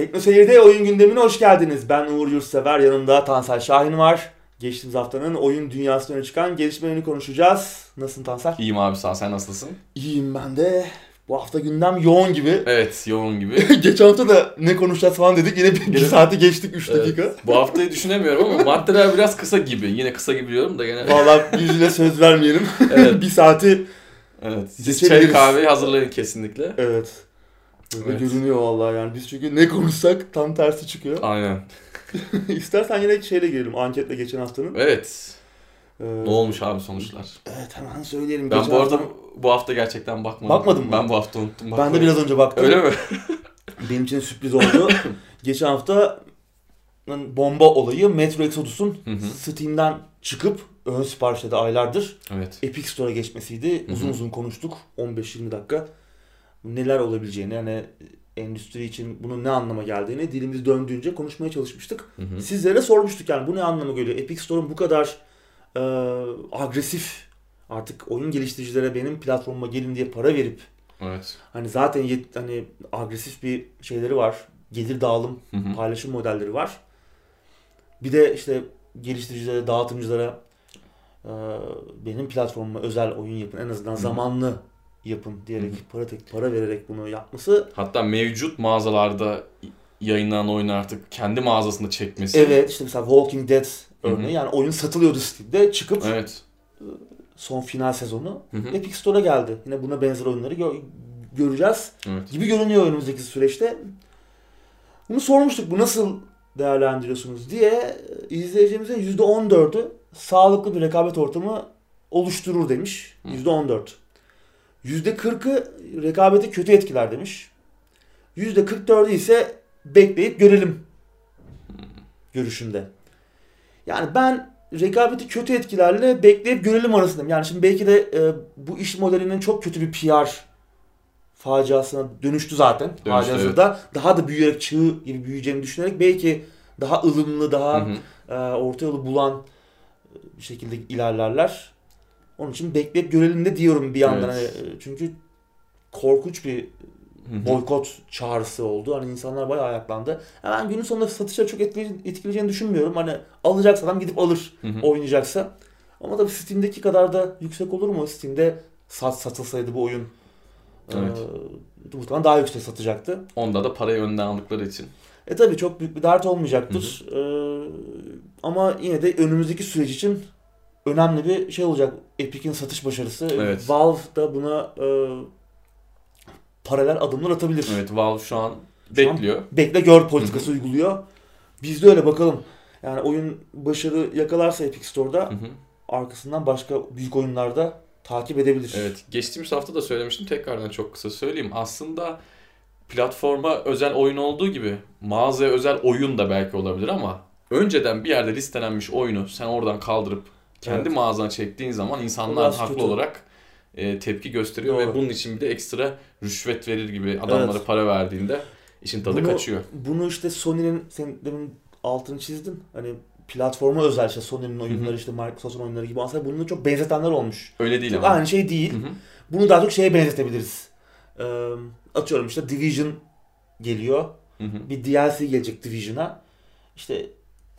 Tekno Seyir'de oyun gündemine hoş geldiniz. Ben Uğur Yurtsever, yanımda Tansel Şahin var. Geçtiğimiz haftanın oyun dünyasına öne çıkan gelişmelerini konuşacağız. Nasılsın Tansel? İyiyim abi sağ ol. sen nasılsın? İyiyim ben de. Bu hafta gündem yoğun gibi. Evet yoğun gibi. Geçen hafta da ne konuşacağız falan dedik. Yine bir, bir saati geçtik 3 dakika. Evet. Bu haftayı düşünemiyorum ama maddeler biraz kısa gibi. Yine kısa gibi diyorum da gene. Vallahi yüzüne söz vermeyelim. Evet. bir saati evet. Siz çay kahveyi hazırlayın kesinlikle. evet. Böyle Evet. görünüyor vallahi yani. Biz çünkü ne konuşsak tam tersi çıkıyor. Aynen. İstersen yine şeyle girelim. Anketle geçen haftanın. Evet. Ee, Ne olmuş abi sonuçlar? Evet hemen söyleyelim. Ben Geçen bu arada haftanın- bu hafta gerçekten bakmadım. Bakmadın mı? Ben bu hafta unuttum Ben bakmayı. de biraz önce baktım. Öyle mi? Benim için sürpriz oldu. Geçen hafta bomba olayı Metro Exodus'un. Steam'den çıkıp ön siparişte de aylardır Evet. Epic Store'a geçmesiydi. Uzun uzun konuştuk. 15-20 dakika. Neler olabileceğini yani endüstri için bunun ne anlama geldiğini dilimiz döndüğünce konuşmaya çalışmıştık. Hı hı. Sizlere sormuştuk yani bu ne anlama geliyor? Epic Store'un bu kadar e, agresif artık oyun geliştiricilere benim platformuma gelin diye para verip Evet. Hani zaten yet- hani agresif bir şeyleri var. Gelir dağılım, Hı hı. paylaşım modelleri var. Bir de işte geliştiricilere, dağıtımcılara e, benim platformuma özel oyun yapın. En azından Hı. zamanlı yapın diyerek Hı. para tek para vererek bunu yapması. Hatta mevcut mağazalarda yayınlanan oyunu artık kendi mağazasında çekmesi. Evet işte mesela Walking Dead örneği yani oyun satılıyordu Steam'de çıkıp Evet. son final sezonu Hı hı. Epic Store'a geldi. Yine buna benzer oyunları gö- göreceğiz. Evet. gibi görünüyor önümüzdeki süreçte. Bunu sormuştuk bu nasıl değerlendiriyorsunuz diye izleyicimizin %14'ü sağlıklı bir rekabet ortamı oluşturur demiş. Hı. %14. %40'ı rekabeti kötü etkiler demiş. %44'ü ise bekleyip görelim görüşünde. Yani ben rekabeti kötü etkilerle bekleyip görelim arasındayım. Yani şimdi belki de e, bu iş modelinin çok kötü bir PR faciasına dönüştü zaten. Dönüştü, Halihazırda daha da büyüyerek çığ gibi büyüyeceğini düşünerek belki daha ılımlı, daha Hı hı. e, orta yolu bulan bir şekilde ilerlerler. Onun için bekleyip görelim de diyorum bir yandan. Evet. Hani, e, çünkü korkunç bir boykot çağrısı oldu. Hani insanlar bayağı ayaklandı. Yani ben günün sonunda satışları çok etkileyeceğini düşünmüyorum. Hani alacaksa adam gidip alır Hı hı. oynayacaksa. Ama tabii Steam'deki kadar da yüksek olur mu? Steam'de sat, satılsaydı bu oyun Evet. e, muhtemelen daha yüksek satacaktı. Onda da parayı önden aldıkları için. E tabii çok büyük bir dert olmayacaktır. E, ama yine de önümüzdeki süreç için önemli bir şey olacak. Epic'in satış başarısı. Evet. Valve da buna e, paralel adımlar atabilir. Evet Valve şu an Şu an bekliyor. Bekle gör politikası uyguluyor. Biz de öyle bakalım. Yani oyun başarı yakalarsa Epic Store'da Hı hı. arkasından başka büyük oyunlarda takip edebilir. Evet. Geçtiğimiz hafta da söylemiştim. Tekrardan çok kısa söyleyeyim. Aslında platforma özel oyun olduğu gibi mağazaya özel oyun da belki olabilir ama önceden bir yerde listelenmiş oyunu sen oradan kaldırıp kendi Evet. mağazana çektiğin zaman insanlar biraz haklı kötü. olarak e, tepki gösteriyor Doğru. ve bunun için bir de ekstra rüşvet verir gibi adamlara Evet. para verdiğinde işin tadı Bunu- kaçıyor. Bunu işte Sony'nin sen demin altını çizdin. Hani platforma özel işte Sony'nin oyunları işte Microsoft'un oyunları gibi aslında bunu çok benzetenler olmuş. Öyle değil Çok ama. aynı şey değil. Bunu daha çok şeye benzetebiliriz. Ee, atıyorum işte Division geliyor. Bir DLC gelecek Division'a. İşte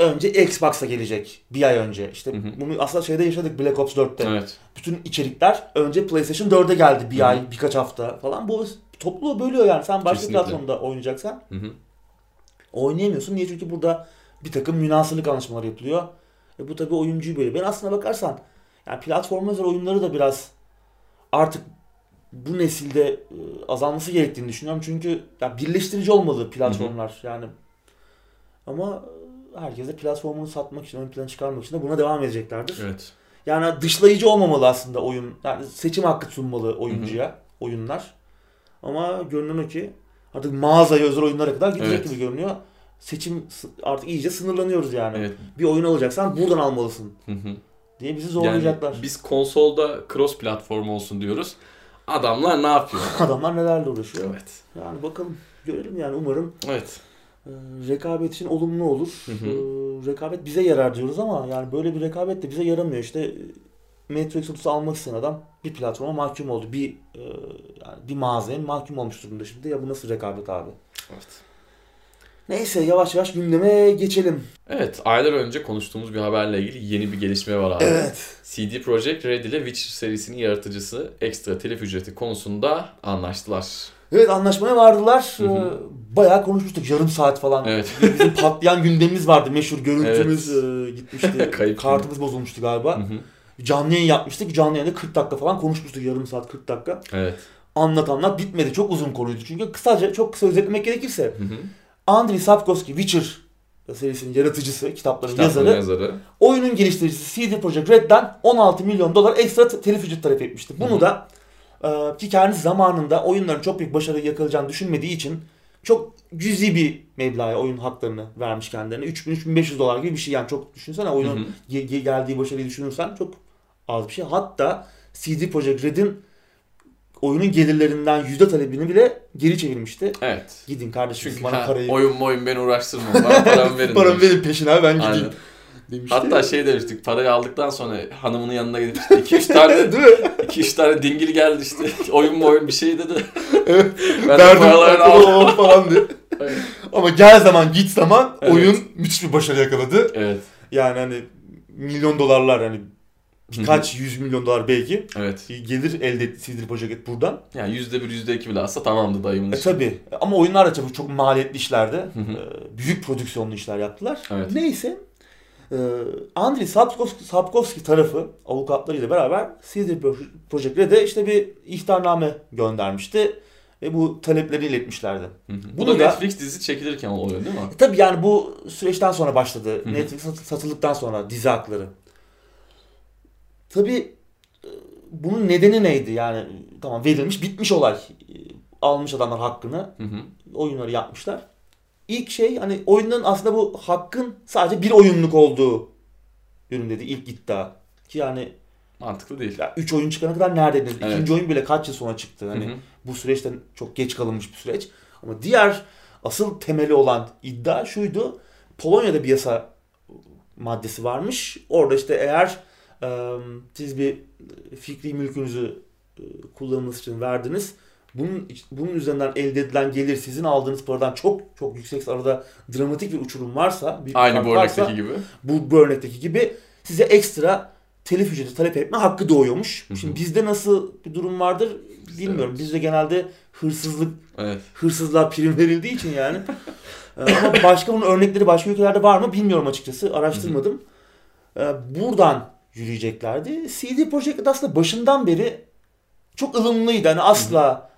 önce Xbox'a gelecek bir ay önce. İşte Hı hı. bunu aslında şeyde yaşadık Black Ops 4'te. Evet. Bütün içerikler önce PlayStation 4'e geldi bir Hı hı. ay, birkaç hafta falan. Bu topluluğu bölüyor yani. Sen başka Kesinlikle. platformda oynayacaksan Hı hı. oynayamıyorsun. Niye? Çünkü burada bir takım münasırlık anlaşmaları yapılıyor. E bu tabii oyuncuyu böyle. Ben aslına bakarsan yani platforma özel oyunları da biraz artık bu nesilde e, azalması gerektiğini düşünüyorum. Çünkü ya birleştirici olmalı platformlar yani. Ama e, herkes de platformunu satmak için, ön plana çıkarmak için de buna devam edeceklerdir. Evet. Yani dışlayıcı olmamalı aslında oyun. Yani seçim hakkı sunmalı oyuncuya oyunlar. Ama görünen o ki artık mağazaya özel oyunlara kadar gidecek Evet. gibi görünüyor. Seçim artık iyice sınırlanıyoruz yani. Evet. Bir oyun alacaksan buradan almalısın Hı hı. diye bizi Yani zorlayacaklar. biz konsolda cross platform olsun diyoruz. Adamlar ne yapıyor? Adamlar nelerle uğraşıyor. evet. Yani bakalım görelim yani umarım Evet. E, rekabet için olumlu olur. Hı hı. E, rekabet bize yarar diyoruz ama yani böyle bir rekabet de bize yaramıyor. İşte e, Metro Exodus'u almak isteyen adam bir platforma mahkum oldu. Bir e, yani bir mağazaya mahkum olmuş durumda şimdi. Ya bu nasıl rekabet abi? Evet. Neyse yavaş yavaş gündeme geçelim. Evet, aylar önce konuştuğumuz bir haberle ilgili yeni bir gelişme var abi. Evet. CD Projekt Red ile Witcher serisinin yaratıcısı ekstra telif ücreti konusunda anlaştılar. Evet anlaşmaya vardılar. Hı hı. Ee, Bayağı konuşmuştuk yarım saat falan. Evet. Bizim patlayan gündemimiz vardı. Meşhur görüntümüz e, gitmişti. Kayıp. Kartımız bozulmuştu galiba. Hı hı. Canlı yayın yapmıştık. Canlı yayında 40 dakika falan konuşmuştuk. Yarım saat 40 dakika. Evet. Anlat anlat bitmedi. Çok uzun konuydu çünkü. Kısaca çok kısa özetlemek gerekirse. Hı hı. Andrei Sapkowski Witcher serisinin yaratıcısı, kitapların Kitapların yazarı, yazarı. oyunun geliştiricisi CD Projekt Red'den 16 milyon dolar ekstra te- telif ücreti talep etmişti. Bunu Hı hı. da e, ki kendisi zamanında oyunların çok büyük başarı yakalayacağını düşünmediği için çok cüzi bir meblağa oyun haklarını vermiş kendilerine. 3000-3500 dolar gibi bir şey yani çok düşünsene oyunun Hı hı. ge- ge- geldiği başarıyı düşünürsen çok az bir şey. Hatta CD Projekt Red'in oyunun gelirlerinden yüzde talebini bile geri çevirmişti. Evet. Gidin kardeşim Çünkü bana ha, parayı oyun oyun beni uğraştırma. Bana paramı verin. paramı verin peşine ben gideyim Aynen. demişti. Hatta şey demiştik parayı aldıktan sonra hanımının yanına gidip işte 2-3 tane 2-3 tane dingil geldi işte oyun mu oyun bir şey dedi. Evet. ben de Verdim paralarını aldım. falan diye. Evet. Ama gel zaman git zaman Evet. oyun müthiş bir başarı yakaladı. Evet. Yani hani milyon dolarlar hani birkaç yüz milyon dolar belki Evet. gelir elde etti CD Projekt buradan. Yani yüzde bir, yüzde iki bile alsa tamamdı dayımın E işi. tabi ama oyunlar da tabii çok maliyetli işlerdi. Ee, büyük prodüksiyonlu işler yaptılar. Evet. Neyse. Ee, Andrei Sapkowski, Sapkowski tarafı avukatlarıyla beraber CD Projekt Red'e işte bir ihtarname göndermişti. Ve bu talepleri iletmişlerdi. Hı hı. Bu da da- Netflix dizisi çekilirken oluyor değil mi? E tabii yani bu süreçten sonra başladı. hı. Netflix sat- satıldıktan sonra dizi hakları. Tabii e, bunun nedeni neydi? Yani tamam verilmiş bitmiş olay. E, Almış adamlar hakkını. Hı hı. Oyunları yapmışlar. İlk şey hani oyunun aslında bu hakkın sadece bir oyunluk olduğu yönündeydi ilk iddia. Ki yani Mantıklı değil. 3 oyun çıkana kadar neredeydiniz? Evet. İkinci oyun bile kaç yıl sonra çıktı. Hani Hı hı. bu süreçten çok geç kalınmış bir süreç. Ama diğer asıl temeli olan iddia şuydu. Polonya'da bir yasa maddesi varmış. Orada işte eğer e, siz bir fikri mülkünüzü e, kullanılması için verdiniz. Bunun bunun üzerinden elde edilen gelir sizin aldığınız paradan çok çok yüksek arada dramatik bir uçurum varsa, bir Aynı bu varsa, örnekteki gibi. bu, bu örnekteki gibi size ekstra telif ücreti talep etme hakkı doğuyormuş. Hı hı. Şimdi bizde nasıl bir durum vardır bilmiyorum. Evet. Bizde genelde hırsızlık Evet. hırsızlığa prim verildiği için yani. Ee, Ama başka bunun örnekleri başka ülkelerde var mı bilmiyorum açıkçası. Araştırmadım. Ee, Buradan yürüyeceklerdi. CD Projekt aslında başından beri çok ılımlıydı. Hani asla e,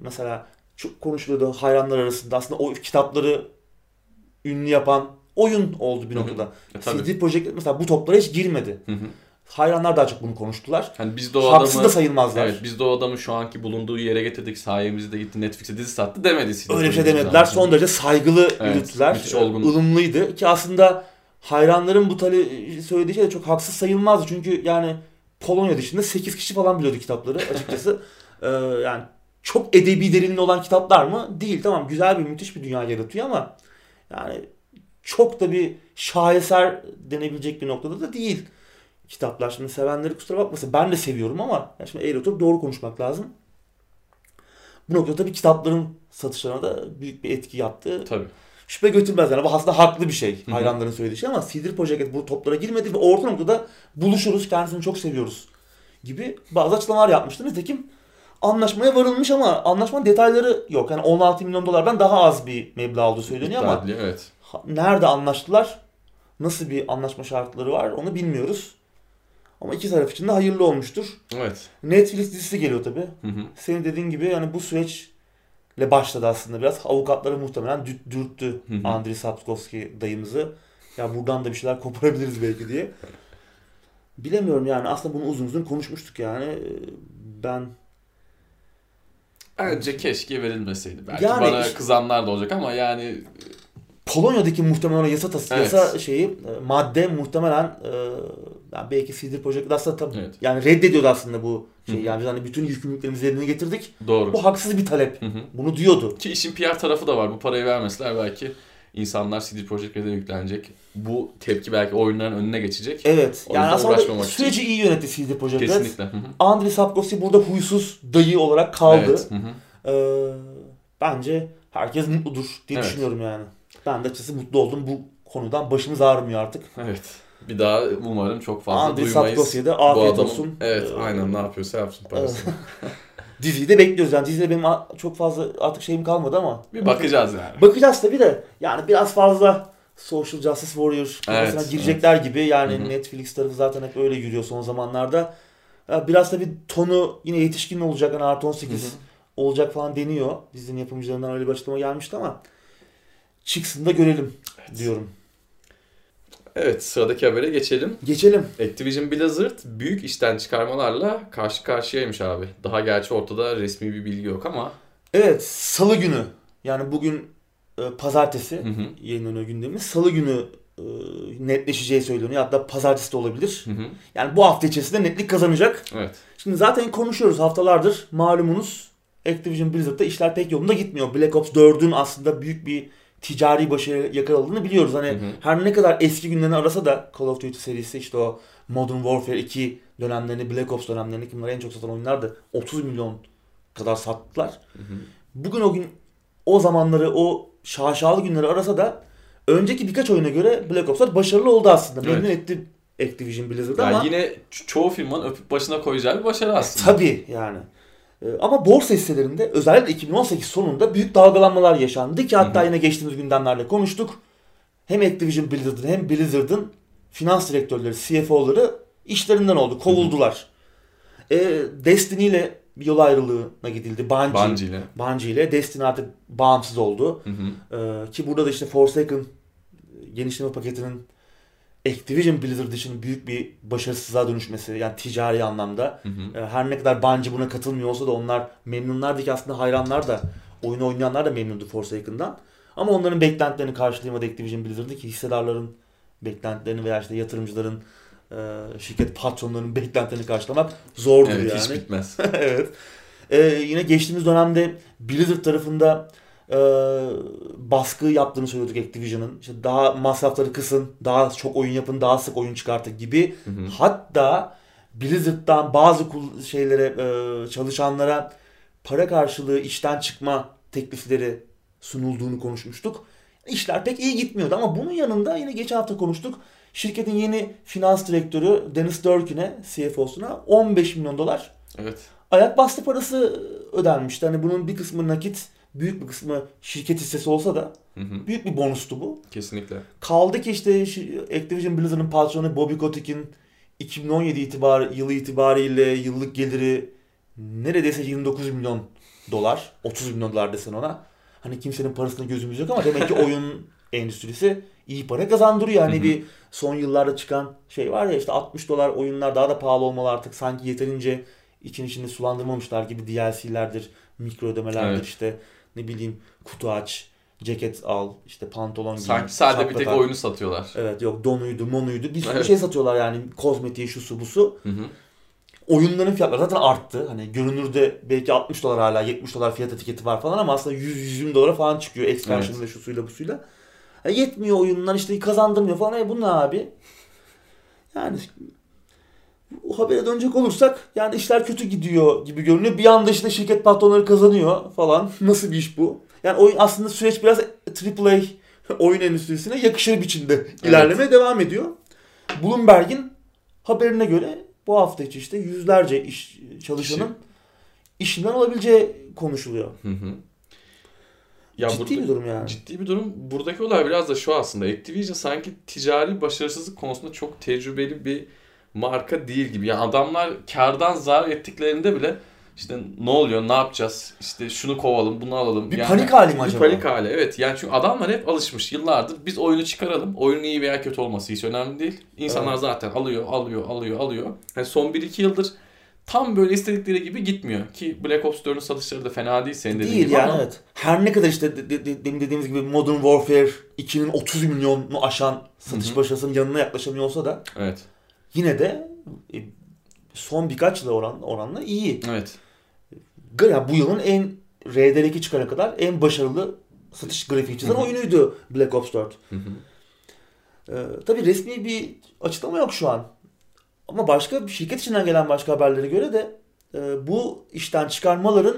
mesela çok konuşuluyordu hayranlar arasında. Aslında o kitapları ünlü yapan oyun oldu bir Hı hı. noktada. E. CD Projekt mesela bu toplara hiç girmedi. Hı hı. Hayranlar daha çok bunu konuştular. Hani biz de o Haksız da adamı sayılmazlar. Evet biz de o adamı şu anki bulunduğu yere getirdik. Sayemizde gitti Netflix'e dizi sattı demedi. CD Öyle bir şey demediler. Red. Son derece saygılı Evet, yürüttüler. olgun. ılımlıydı ki aslında hayranların bu tali söylediği şey de çok haksız sayılmazdı. Çünkü yani Polonya dışında 8 kişi falan biliyordu kitapları açıkçası. Ee, yani çok edebi derinliği olan kitaplar mı? Değil. Tamam güzel bir müthiş bir dünya yaratıyor ama yani çok da bir şaheser denebilecek bir noktada da değil kitaplar. Şimdi sevenleri kusura bakmasın. Ben de seviyorum ama ya şimdi eğri oturup doğru konuşmak lazım. Bu noktada tabii kitapların satışlarına da büyük bir etki yaptı. Tabii. Şüphe götürmez yani. Bu aslında haklı bir şey. hı. Hayranların söylediği şey ama Projekt Red bu toplara girmedi ve orta noktada buluşuruz, kendisini çok seviyoruz gibi bazı açıklamalar yapmıştı. Nitekim anlaşmaya varılmış ama anlaşmanın detayları yok. Yani 16 milyon dolardan daha az bir meblağ olduğu söyleniyor İddia ama evet. nerede anlaştılar, nasıl bir anlaşma şartları var onu bilmiyoruz. Ama iki taraf için de hayırlı olmuştur. Evet. Netflix dizisi geliyor hı. Senin dediğin gibi yani bu süreçle başladı aslında biraz. Avukatları muhtemelen dü- dürttü Hı hı. Andriy Sapkowski dayımızı. Ya buradan da bir şeyler koparabiliriz belki diye. Bilemiyorum yani aslında bunu uzun uzun konuşmuştuk yani. Ee, Ben Bence keşke verilmeseydi. Belki Yani bana işte- kızanlar da olacak ama yani Polonya'daki muhtemelen yasa tası, Evet. yasa şeyi e, madde muhtemelen e, yani belki Projekt Red aslında tabii Evet. yani reddediyordu aslında bu hı. Yani biz hani bütün yükümlülüklerimizi yerine getirdik. doğru. Bu haksız bir talep. Hı hı. Bunu diyordu. Ki işin PR tarafı da var. Bu parayı vermeseler belki insanlar CD Projekt Red'e yüklenecek. Bu tepki belki oyunların önüne geçecek. Evet. O Yani aslında uğraşmamak için. süreci iyi Projekt Red. Kesinlikle. Hı hı. Andriy Sapkowski burada huysuz dayı olarak kaldı. Evet. Hı hı. Ee, bence herkes mutludur diye Evet. düşünüyorum yani. Ben de açıkçası mutlu oldum. Bu konudan başımız ağrımıyor artık. Evet. Bir daha umarım çok fazla Andrei duymayız. Sapkosi'ye de Bu afiyet adamın, olsun. Evet Ee, aynen ne yapıyorsa yapsın parasını. Diziyi de bekliyoruz yani. Dizide benim çok fazla artık şeyim kalmadı ama. Bir bakacağız yani. Bakacağız tabii de. Yani biraz fazla Social Justice Warrior Evet, girecekler gibi. Yani Hı hı. Netflix tarafı zaten hep öyle yürüyor son zamanlarda. Biraz tabii tonu yine yetişkin olacak. Hani artı 18 Hı hı. olacak falan deniyor. Dizinin yapımcılarından öyle bir açıklama gelmişti ama çıksın da görelim diyorum. Evet sıradaki habere geçelim. Geçelim. Activision Blizzard büyük işten çıkarmalarla karşı karşıyaymış abi. Daha gerçi ortada resmi bir bilgi yok ama. Evet salı günü yani bugün pazartesi Hı hı. yayınlanıyor gündemimiz. Salı günü e, netleşeceği söyleniyor. Hatta pazartesi de olabilir. Hı hı. Yani bu hafta içerisinde netlik kazanacak. Evet. Şimdi zaten konuşuyoruz haftalardır. Malumunuz Activision Blizzard'da işler pek yolunda gitmiyor. Black Ops 4'ün aslında büyük bir ticari başarı yakaladığını biliyoruz. Hani Hı hı. her ne kadar eski günlerini arasa da Call of Duty serisi işte o Modern Warfare 2 dönemlerini, Black Ops dönemlerini ki bunlar en çok satan oyunlardı. 30 milyon kadar sattılar. Hı hı. Bugün o gün o zamanları o şaşalı günleri arasa da önceki birkaç oyuna göre Black Ops'lar başarılı oldu aslında. Evet. Memnun etti Activision Blizzard Yani ama yine ço- çoğu firmanın öpüp başına koyacağı bir başarı aslında. tabii yani. Ee, Ama borsa hisselerinde özellikle 2018 sonunda büyük dalgalanmalar yaşandı ki hatta Hı hı. yine geçtiğimiz gündemlerde konuştuk. Hem Activision Blizzard'ın hem Blizzard'ın finans direktörleri, CFO'ları işlerinden oldu. Kovuldular. Ee, Destiny ile bir yol ayrılığına gidildi. Bungie, Bungie ile. Bungie ile Destiny artık bağımsız oldu. Hı hı. Ee, ki burada da işte Forsaken genişleme paketinin Activision Blizzard için büyük bir başarısızlığa dönüşmesi yani ticari anlamda. Hı hı. Ee, her ne kadar Bungie buna katılmıyor olsa da onlar memnunlardı ki aslında hayranlar da oyunu oynayanlar da memnundu Forsaken'dan. Ama onların beklentilerini karşılayamadı Activision Blizzard'ı ki hissedarların beklentilerini veya işte yatırımcıların e, şirket patronlarının beklentilerini karşılamak zordur Evet yani. hiç bitmez. evet. Ee, yine geçtiğimiz dönemde Blizzard tarafında e, baskı yaptığını söylüyorduk Activision'ın. İşte daha masrafları kısın, daha çok oyun yapın, daha sık oyun çıkartın gibi. Hı hı. Hatta Blizzard'dan bazı şeylere e, çalışanlara para karşılığı işten çıkma teklifleri sunulduğunu konuşmuştuk. İşler pek iyi gitmiyordu ama bunun yanında yine geçen hafta konuştuk. Şirketin yeni finans direktörü Dennis Durkin'e, CFO'suna 15 milyon dolar Evet. ayak bastı parası ödenmişti. Hani bunun bir kısmı nakit, büyük bir kısmı şirket hissesi olsa da Hı hı. büyük bir bonustu bu. Kesinlikle. Kaldı ki işte Activision Blizzard'ın patronu Bobby Kotick'in 2017 itibar yılı itibariyle yıllık geliri neredeyse 29 milyon dolar. 30 milyon dolar desen ona. Hani kimsenin parasına gözümüz yok ama demek ki oyun endüstrisi iyi para kazandırıyor. Hani Hı hı. bir son yıllarda çıkan şey var ya işte 60 dolar oyunlar daha da pahalı olmalı artık. Sanki yeterince için içini sulandırmamışlar gibi DLC'lerdir, mikro ödemelerdir Evet. işte ne bileyim kutu aç, ceket al, işte pantolon giy. Sanki sadece bir tek oyunu satıyorlar. Evet yok donuydu, monuydu. Bir sürü Evet. şey satıyorlar yani. Kozmetiği, şusu, busu. Hı hı. Oyunların fiyatları zaten arttı. Hani görünürde belki 60 dolar hala 70 dolar fiyat etiketi var falan ama aslında 100-120 dolara falan çıkıyor. Expansion'da şusuyla busuyla. Ha, yetmiyor oyunlar işte kazandırmıyor falan. E bu ne abi? Yani o habere dönecek olursak yani işler kötü gidiyor gibi görünüyor. Bir anda işte şirket patronları kazanıyor falan. Nasıl bir iş bu? Yani oyun aslında süreç biraz AAA oyun endüstrisine yakışır biçimde ilerlemeye devam ediyor. Bloomberg'in haberine göre bu hafta içi işte yüzlerce iş çalışanın işinden olabileceği konuşuluyor. Hı hı. Ya Ciddi burada- bir durum yani. Ciddi bir durum. Buradaki olay biraz da şu aslında. Activision sanki ticari başarısızlık konusunda çok tecrübeli bir marka değil gibi. Yani adamlar kardan zarar ettiklerinde bile işte ne oluyor, ne yapacağız, işte şunu kovalım, bunu alalım. Bir Yani panik hali mi bir acaba? panik hali evet. Yani çünkü adamlar hep alışmış yıllardır. Biz oyunu çıkaralım. Oyunun iyi veya kötü olması hiç önemli değil. İnsanlar Evet. zaten alıyor, alıyor, alıyor, alıyor. Yani son 1-2 yıldır tam böyle istedikleri gibi gitmiyor. Ki Black Ops 4'ün satışları da fena değil senin dediğin Değil gibi yani ama. evet. Her ne kadar işte de- de- de- dediğimiz gibi Modern Warfare 2'nin 30 milyonu aşan satış Hı hı. başarısının yanına yaklaşamıyor olsa da Evet. yine de e, son birkaç yıla oran, oranla iyi. Evet. Ya bu yılın en RDR2 çıkana kadar en başarılı satış grafiği çizen Hı hı. oyunuydu Black Ops 4. Hı hı. Ee, tabii resmi bir açıklama yok şu an. Ama başka bir şirket içinden gelen başka haberlere göre de e, bu işten çıkarmaların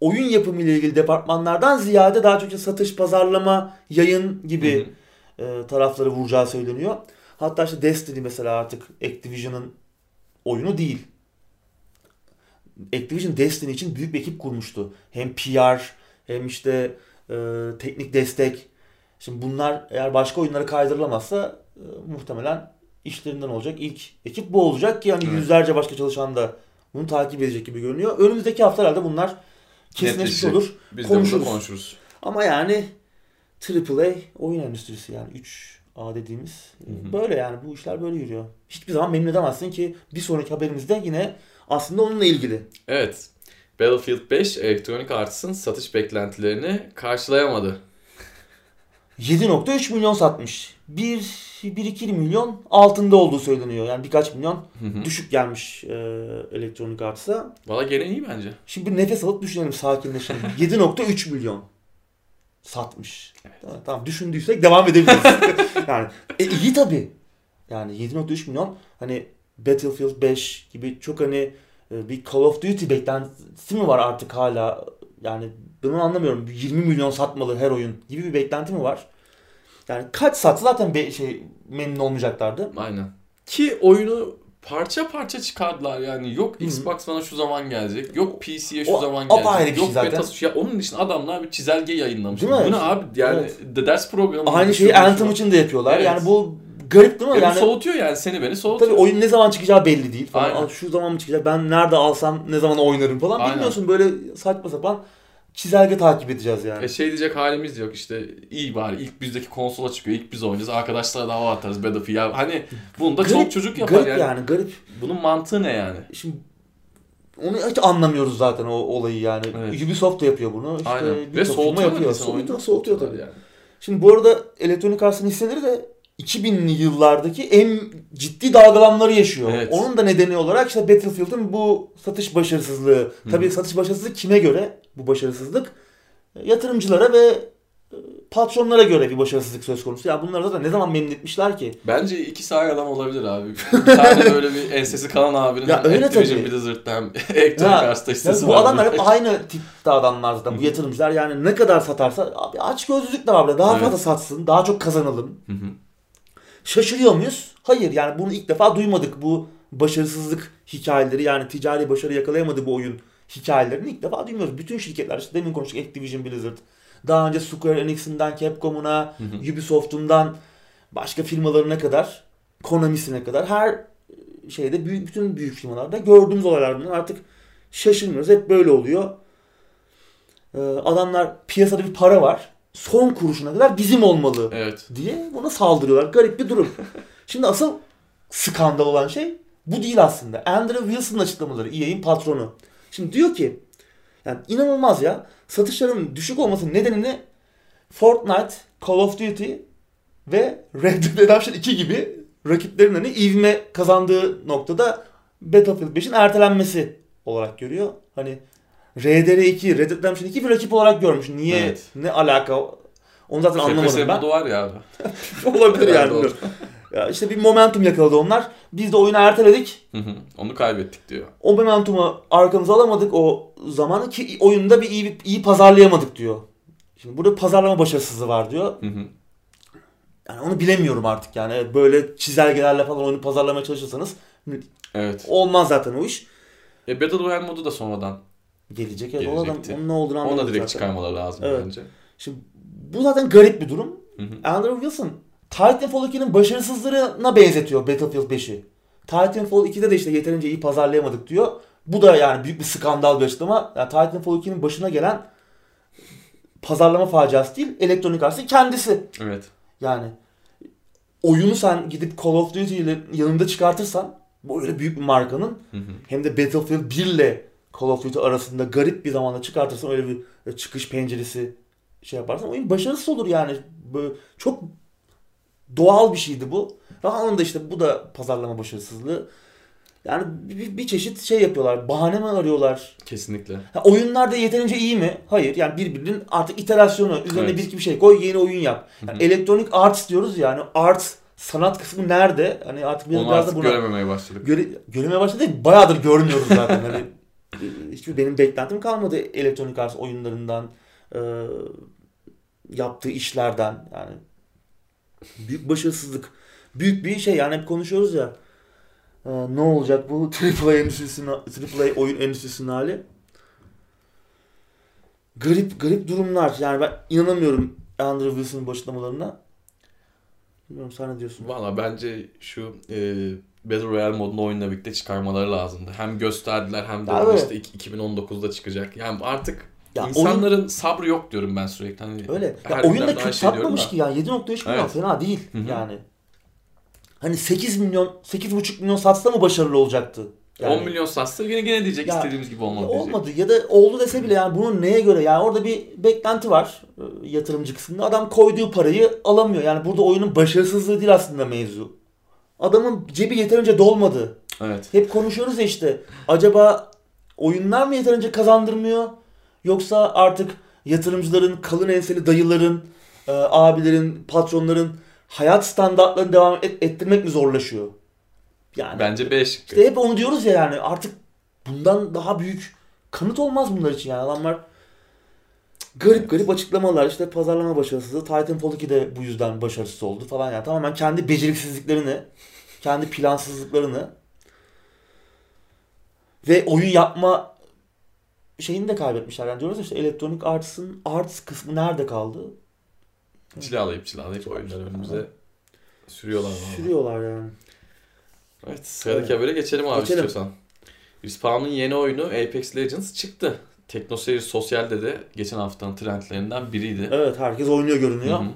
oyun yapımı ile ilgili departmanlardan ziyade daha çok satış, pazarlama, yayın gibi Hı hı. e, tarafları vuracağı söyleniyor. Hatta işte Destiny mesela artık Activision'ın oyunu değil. Activision Destiny için büyük bir ekip kurmuştu. Hem PR hem işte e, teknik destek. Şimdi bunlar eğer başka oyunlara kaydırılamazsa e, muhtemelen işlerinden olacak ilk ekip bu olacak ki yani Evet. yüzlerce başka çalışan da bunu takip edecek gibi görünüyor. Önümüzdeki haftalarda bunlar kesinleşmiş olur. Biz de Konuşuruz. burada konuşuruz. Ama yani AAA oyun endüstrisi yani 3A dediğimiz Hı hı. böyle yani bu işler böyle yürüyor. Hiçbir zaman memnun edemezsin ki bir sonraki haberimizde yine aslında onunla ilgili. Evet. Battlefield 5 Electronic Arts'ın satış beklentilerini karşılayamadı. 7.3 milyon satmış. 1-2 milyon altında olduğu söyleniyor. Yani birkaç milyon Hı hı. düşük gelmiş e, Electronic Arts'a. Valla gene iyi bence. Şimdi bir nefes alıp düşünelim sakinleşelim. 7.3 milyon satmış. Tamam, tamam düşündüysek devam edebiliriz. yani e, iyi tabii. Yani 7.3 milyon hani Battlefield 5 gibi çok hani e, bir Call of Duty beklentisi mi var artık hala? Yani ben onu anlamıyorum. 20 milyon satmalı her oyun gibi bir beklenti mi var? Yani kaç satsa zaten be, şey memnun olmayacaklardı. Aynen. Ki oyunu parça parça çıkardılar yani. Yok. Xbox bana şu zaman gelecek. Yok PC'ye şu O zaman gelecek. bir şey Yok zaten. beta ya onun için adamlar bir çizelge yayınlamış. Değil mi? Bu ne abi? Yani Evet. de ders programı. Aynı şeyi bu, Anthem için de yapıyorlar. Evet. Yani bu garip değil mi? Bu yani soğutuyor yani seni beni soğutuyor. Tabii oyun ne zaman çıkacağı belli değil falan. Aynen. Şu zaman mı çıkacak? Ben nerede alsam ne zaman oynarım falan. Aynen. Bilmiyorsun böyle saçma sapan çizelge takip edeceğiz yani. E şey diyecek halimiz yok işte iyi bari ilk bizdeki konsola çıkıyor ilk biz oynayacağız arkadaşlara da hava atarız Battlefield ya hani bunu da Garip- çok çocuk yapar garip yani. yani. garip. Bunun mantığı ne yani? Şimdi onu hiç anlamıyoruz zaten o olayı yani. Evet. Ubisoft da yapıyor bunu. İşte Aynen. Ve soğutuyor yapıyor. Soğutuyor, soğutuyor tabii. Yani. Şimdi bu arada Electronic Arts'ın hisseleri de 2000'li yıllardaki en ciddi dalgalanmaları yaşıyor. Evet. Onun da nedeni olarak işte Battlefield'ın bu satış başarısızlığı. Tabii satış başarısızlığı kime göre bu başarısızlık? Yatırımcılara ve e, patronlara göre bir başarısızlık söz konusu. Ya bunları da ne zaman memnun etmişler ki? Bence iki sağ adam olabilir abi. bir tane böyle bir ensesi kalan abinin Ya öyle Activision tabii. Blizzard'da hem Electronic Arts'ta hissesi bu var. adamlar hep aynı tipte adamlar zaten bu yatırımcılar. Yani ne kadar satarsa abi aç gözlülük de var. Daha Evet. fazla satsın, daha çok kazanalım. Hı hı. Şaşırıyor muyuz? Hayır yani bunu ilk defa duymadık. Bu başarısızlık hikayeleri yani ticari başarı yakalayamadı bu oyun hikayelerini ilk defa duymuyoruz. Bütün şirketler işte demin konuştuk Activision Blizzard. Daha önce Square Enix'inden Capcom'una. Ubisoft'undan başka firmalarına kadar, Konami'sine kadar her şeyde büyük bütün büyük firmalarda gördüğümüz olaylar bunlar. Artık şaşırmıyoruz. Hep böyle oluyor. Ee, adamlar piyasada bir para var. Son kuruşuna kadar bizim olmalı Evet. diye buna saldırıyorlar. Garip bir durum. Şimdi asıl skandal olan şey bu değil aslında. Andrew Wilson'ın açıklamaları EA'in patronu. Şimdi diyor ki yani inanılmaz ya satışların düşük olmasının nedenini Fortnite, Call of Duty ve Red Dead Redemption 2 gibi rakiplerin hani ivme kazandığı noktada Battlefield 5'in ertelenmesi olarak görüyor. Hani RDR2, Red Dead Redemption 2 bir rakip olarak görmüş. Niye, Evet. ne alaka? Onu zaten anlamadım FPS'de ben. var ya abi. Olabilir yani. Bilmiyorum. Ya işte bir momentum yakaladı onlar. Biz de oyunu erteledik. Hı hı. Onu kaybettik diyor. O momentumu arkamıza alamadık o zamanı ki oyunda bir iyi, iyi pazarlayamadık diyor. Şimdi burada pazarlama başarısızlığı var diyor. Hı hı. Yani onu bilemiyorum artık yani. Böyle çizelgelerle falan oyunu pazarlamaya çalışırsanız Evet. olmaz zaten o iş. E Battle Royale modu da sonradan Gelecek. Evet, o adam, onun ne olduğunu ona anlamadık direkt zaten. çıkarmaları lazım Evet. bence. Şimdi bu zaten garip bir durum. Hı hı. Andrew Wilson Titanfall 2'nin başarısızlığına benzetiyor Battlefield 5'i. Titanfall 2'de de işte yeterince iyi pazarlayamadık diyor. Bu da yani büyük bir skandal bir açıklama. Yani Titanfall 2'nin başına gelen pazarlama faciası değil, Electronic Arts'ın kendisi. Evet. Yani oyunu sen gidip Call of Duty ile yanında çıkartırsan bu öyle büyük bir markanın Hı hı. hem de Battlefield 1 ile Call of Duty arasında garip bir zamanda çıkartırsan öyle bir e, çıkış penceresi şey yaparsan oyun başarısız olur yani. Böyle çok doğal bir şeydi bu. Onun da işte bu da pazarlama başarısızlığı. Yani bir, bir çeşit şey yapıyorlar. Bahane mi arıyorlar? Kesinlikle. Ha, oyunlar da yeterince iyi mi? Hayır. Yani birbirinin artık iterasyonu. Üzerine Evet. bir iki bir şey koy, yeni oyun yap. Yani hı. Electronic Arts diyoruz ya. Yani art sanat kısmı nerede? Hani artık biraz, Onu biraz da buna görememeye başladık. göre, görmeye başladı. değil, Bayağıdır görmüyoruz zaten. hani hiçbir benim beklentim kalmadı Electronic Arts oyunlarından e, yaptığı işlerden. Yani büyük başarısızlık. Büyük bir şey yani hep konuşuyoruz ya e, ne olacak bu AAA endüstrisinin AAA oyun endüstrisinin hali? Garip garip durumlar. Yani ben inanamıyorum Andrew Wilson'ın başlamalarına. Bilmiyorum sen ne diyorsun? Valla bence şu e, Battle Royale modunu oyunla birlikte çıkarmaları lazımdı. Hem gösterdiler hem de Ya onu evet. işte iki- 2019'da çıkacak. Yani artık Ya insanların sabrı yok diyorum ben sürekli. Hani Öyle. Ya oyun da kötü şey satmamış ki ya. 7.3 milyon Evet. fena değil Hı hı. yani. Hani 8 milyon, 8.5 milyon satsa mı başarılı olacaktı? Yani, 10 milyon satsa yine gene diyecek Ya, istediğimiz gibi olmadı diyecek. olmadı ya da oldu dese bile yani bunun neye göre? Yani orada bir beklenti var e, yatırımcı kısmında. Adam koyduğu parayı alamıyor. Yani burada oyunun başarısızlığı değil aslında mevzu. Adamın cebi yeterince dolmadı. Evet. Hep konuşuyoruz ya işte. Acaba oyunlar mı yeterince kazandırmıyor? Yoksa artık yatırımcıların, kalın enseli dayıların, e, abilerin, patronların hayat standartlarını devam et- ettirmek mi zorlaşıyor? Yani Bence B şıkkı. işte hep onu diyoruz ya yani artık bundan daha büyük kanıt olmaz bunlar için yani adamlar garip garip açıklamalar işte pazarlama başarısızlığı Titanfall 2 de bu yüzden başarısız oldu falan yani tamamen kendi beceriksizliklerini kendi plansızlıklarını ve oyun yapma şeyini de kaybetmişler yani diyoruz ya işte Electronic Arts'ın arts kısmı nerede kaldı? Cilalayıp cilalayıp oyunları önümüze sürüyorlar. Sürüyorlar yani. Evet sıradaki Evet. habere geçelim abi Geçelim. istiyorsan. Respawn'un yeni oyunu Apex Legends çıktı. Teknoseyir Sosyal'de de geçen haftanın trendlerinden biriydi. Evet herkes oynuyor görünüyor. Hı hı.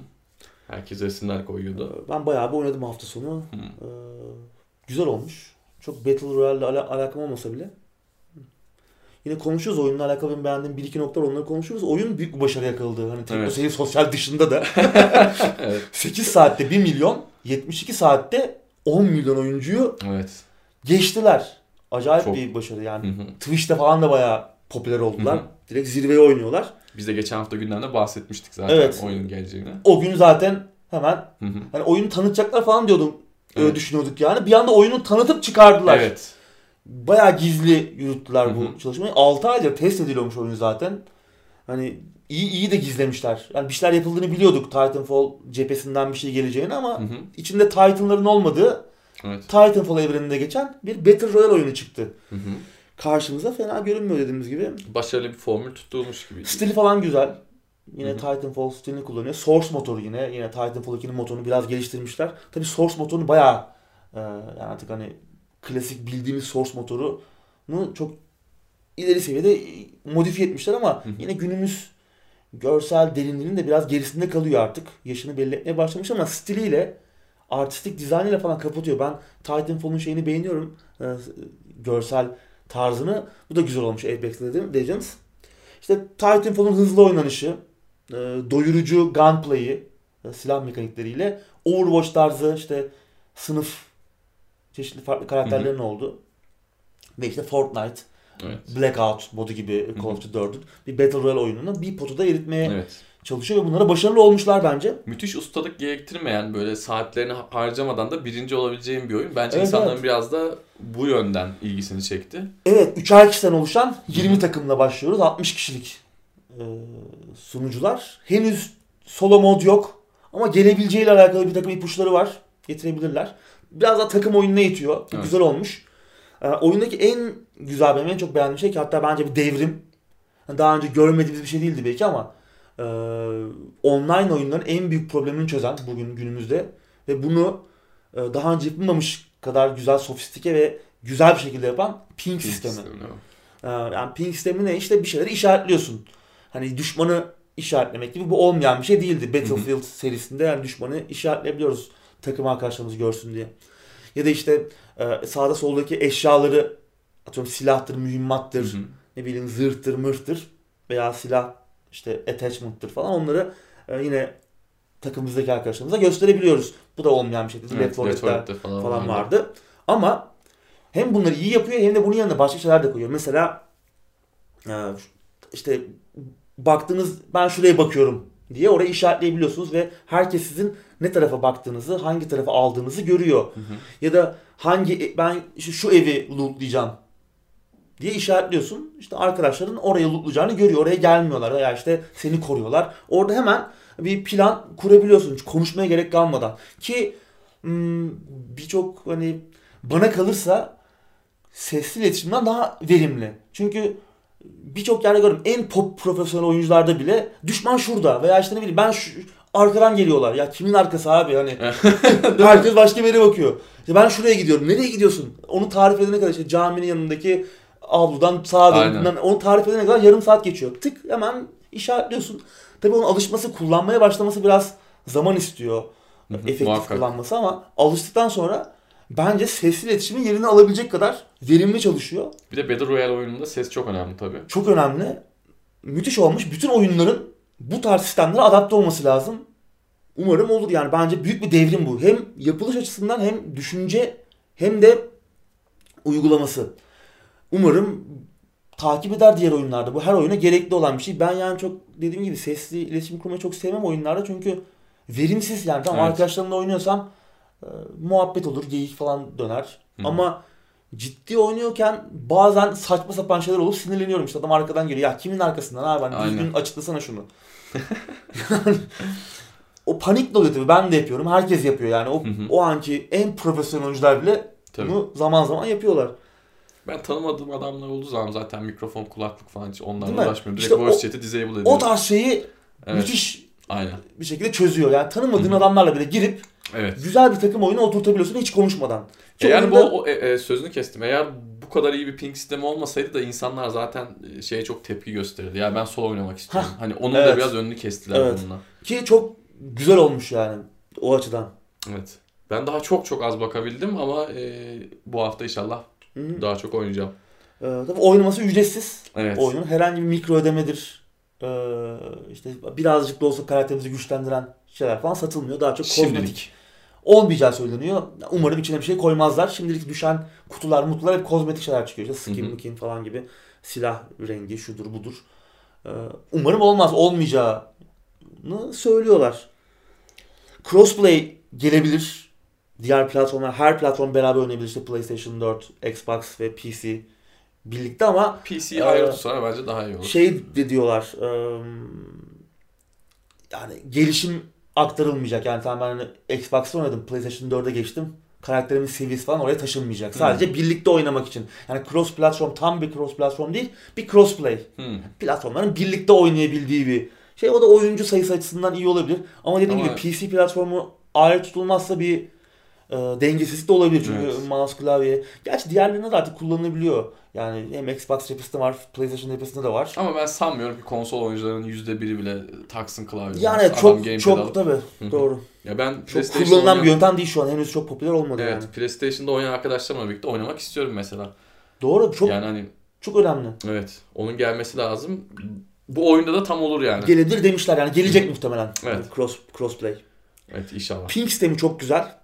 Herkes resimler koyuyordu. Ben bayağı bir oynadım hafta sonu. Hı. Ee, güzel olmuş. Çok Battle Royale'le ala- alakam olmasa bile. Yine konuşuyoruz oyunla alakalı benim beğendiğim bir iki nokta var, onları konuşuyoruz. Oyun büyük bir başarı yakaladı. Hani tekno Evet. seyir sosyal dışında da evet. 8 saatte 1 milyon, 72 saatte 10 milyon oyuncuyu Evet. geçtiler. Acayip Çok. bir başarı yani. Hı hı. Twitch'te falan da bayağı popüler oldular. Hı hı. Direkt zirveye oynuyorlar. Biz de geçen hafta gündemde bahsetmiştik zaten Evet. oyunun geleceğini. O gün zaten hemen Hı hı. hani oyunu tanıtacaklar falan diyordum. Öyle Evet. düşünüyorduk yani. Bir anda oyunu tanıtıp çıkardılar. Evet. Bayağı gizli yürüttüler Hı hı. bu çalışmayı. 6 aydır test ediliyormuş oyun zaten. Hani iyi iyi de gizlemişler. Yani bir şeyler yapıldığını biliyorduk Titanfall cephesinden bir şey geleceğini ama Hı hı. içinde Titan'ların olmadığı Evet. Titanfall evreninde geçen bir Battle Royale oyunu çıktı. Hı hı. Karşımıza fena görünmüyor dediğimiz gibi. Başarılı bir formül tutulmuş gibi. Stili falan güzel. Yine Hı hı. Titanfall stilini kullanıyor. Source motoru yine. Yine Titanfall 2'nin motorunu biraz geliştirmişler. Tabi Source motorunu bayağı e, yani artık hani klasik bildiğimiz Source motorunu çok ileri seviyede modifiye etmişler ama Hı hı. yine günümüz görsel derinliğinin de biraz gerisinde kalıyor artık. Yaşını belli etmeye başlamış ama stiliyle artistik dizaynıyla falan kapatıyor. Ben Titanfall'un şeyini beğeniyorum. E, görsel tarzını. Bu da güzel olmuş Apex Legends. İşte Titanfall'un hızlı oynanışı, e, doyurucu gunplay'i, e, silah mekanikleriyle Overwatch tarzı işte sınıf çeşitli farklı karakterlerin olduğu ve işte Fortnite, Evet. Blackout modu gibi Call of Duty 4'ün bir Battle Royale oyununu bir potada eritmeye Evet. çalışıyor ve bunlara başarılı olmuşlar bence. Müthiş ustalık gerektirmeyen böyle saatlerini ha- harcamadan da birinci olabileceğin bir oyun. Bence Evet, insanların evet. biraz da bu yönden ilgisini çekti. Evet, 3'er kişiden oluşan 20 takımla başlıyoruz. 60 kişilik e, sunucular. Henüz solo mod yok ama gelebileceğiyle alakalı bir takım ipuçları var. Getirebilirler. Biraz daha takım oyununa itiyor. Bu Evet. Güzel olmuş. E, oyundaki en güzel benim en çok beğendiğim şey ki hatta bence bir devrim. Daha önce görmediğimiz bir şey değildi belki ama e, online oyunların en büyük problemini çözen bugün günümüzde ve bunu e, daha önce yapılmamış kadar güzel, sofistike ve güzel bir şekilde yapan ping sistemi. Ee, Yani ping sistemi ne? İşte bir şeyleri işaretliyorsun. Hani düşmanı işaretlemek gibi bu olmayan bir şey değildi. Battlefield serisinde yani düşmanı işaretleyebiliyoruz takım arkadaşlarımız görsün diye. Ya da işte e, sağda soldaki eşyaları atıyorum silahtır, mühimmattır, Hı hı. ne bileyim zırhtır, mırhtır veya silah işte attachment'tır falan onları e, yine takımımızdaki arkadaşlarımıza gösterebiliyoruz. Bu da olmayan bir şeydi. Evet, Left 4 Dead'de Left 4 Dead'de falan, falan vardı. Ama hem bunları iyi yapıyor hem de bunun yanında başka şeyler de koyuyor. Mesela e, işte baktığınız ben şuraya bakıyorum diye oraya işaretleyebiliyorsunuz ve herkes sizin ne tarafa baktığınızı, hangi tarafa aldığınızı görüyor. Hı hı. Ya da hangi ben işte şu evi lootlayacağım diye işaretliyorsun. İşte arkadaşların oraya lootlayacağını görüyor. Oraya gelmiyorlar veya işte seni koruyorlar. Orada hemen bir plan kurabiliyorsun. Konuşmaya gerek kalmadan. Ki hmm, birçok hani bana kalırsa sesli iletişimden daha verimli. Çünkü birçok yerde gördüm en pop profesyonel oyuncularda bile düşman şurada veya işte ne bileyim ben şu, arkadan geliyorlar. Ya kimin arkası abi hani herkes başka bir yere bakıyor. İşte ben şuraya gidiyorum. Nereye gidiyorsun? Onu tarif edene kadar işte caminin yanındaki avludan sağa Aynen. dön. Onu tarif edene kadar yarım saat geçiyor. Tık hemen işaretliyorsun. Tabii onun alışması, kullanmaya başlaması biraz zaman istiyor. Hı hı, efektif muhakkak. kullanması ama alıştıktan sonra bence sesli iletişimin yerini alabilecek kadar verimli çalışıyor. Bir de Battle Royale oyununda ses çok önemli tabii. Çok önemli. Müthiş olmuş. Bütün oyunların bu tarz sistemlere adapte olması lazım. Umarım olur yani. Bence büyük bir devrim bu. Hem yapılış açısından hem düşünce hem de uygulaması. Umarım takip eder diğer oyunlarda. Bu her oyuna gerekli olan bir şey. Ben yani çok dediğim gibi sesli iletişim kurmayı çok sevmem oyunlarda. Çünkü verimsiz yani. Tamam Evet. arkadaşlarımla oynuyorsam e, muhabbet olur, geyik falan döner. Hı. Ama ciddi oynuyorken bazen saçma sapan şeyler olup sinirleniyorum. İşte adam arkadan geliyor. Ya kimin arkasından abi? Hani Aynen. düzgün açıklasana şunu. Yani o panik oluyor tabii. Ben de yapıyorum. Herkes yapıyor yani. O, Hı hı. o anki en profesyonel oyuncular bile Tabii. bunu zaman zaman yapıyorlar. Ben tanımadığım adamlar olduğu zaman zaten mikrofon, kulaklık falan hiç onlarla Değil uğraşmıyorum. Direkt İşte voice o- chat'i disable ediyorum. O tarz şeyi evet. müthiş Aynen. bir şekilde çözüyor. Yani tanımadığın Hı hı. adamlarla bile girip Evet. güzel bir takım oyunu oturtabiliyorsun hiç konuşmadan. Çok Eğer bu oyunda- o, e, e, sözünü kestim. Eğer bu kadar iyi bir ping sistemi olmasaydı da insanlar zaten e, şeye çok tepki gösterirdi. Ya ben sol oynamak istiyorum. hani onun da evet. biraz önünü kestiler Evet. bununla. ki çok güzel olmuş yani o açıdan. Evet. Ben daha çok çok az bakabildim ama e, bu hafta inşallah Hı hı. daha çok oynayacağım. Ee, tabii oynaması ücretsiz. Evet. oyunun. Herhangi bir mikro ödemedir. Ee, işte birazcık da olsa karakterimizi güçlendiren şeyler falan satılmıyor. Daha çok kozmetik Şimdilik. olmayacağı söyleniyor. Umarım içine bir şey koymazlar. Şimdilik düşen kutular, mutlular hep kozmetik şeyler çıkıyor. İşte skin, Hı hı. mikin falan gibi. Silah rengi, şudur budur. Ee, umarım olmaz. Olmayacağını söylüyorlar. Crossplay gelebilir. Diğer platformlar, her platform beraber oynayabilir. İşte PlayStation 4, Xbox ve PC birlikte ama PC'yi Ee, ayrı tutsalar bence daha iyi olur. şey de diyorlar ım, yani gelişim aktarılmayacak. Yani tamam ben hani Xbox'ta oynadım. PlayStation 4'e geçtim. Karakterimin seviyesi falan oraya taşınmayacak. Sadece birlikte oynamak için. Yani cross platform tam bir cross platform değil. Bir crossplay. Hmm. Platformların birlikte oynayabildiği bir şey. O da oyuncu sayısı açısından iyi olabilir. Ama dediğim Ama- gibi PC platformu ayrı tutulmazsa bir e, dengesizlik de olabilir. Çünkü Evet. mouse klavye. Gerçi diğerlerinde de artık kullanılabiliyor. Yani hem Xbox cephesinde var, PlayStation cephesinde de var. Ama ben sanmıyorum ki konsol oyuncularının %1'i bile taksın klavye. Yani Adam çok çok alıp- tabii doğru. Ya ben Çok kullanılan oynayan- bir yöntem değil şu an. Henüz çok popüler olmadı Evet, yani. PlayStation'da oynayan arkadaşlarımla birlikte oynamak istiyorum mesela. Doğru. Çok Yani hani çok önemli. evet, onun gelmesi lazım. Bu oyunda da tam olur yani. Gelebilir demişler yani gelecek muhtemelen. Evet. Cross crossplay. Evet, inşallah. Ping sistemi çok güzel.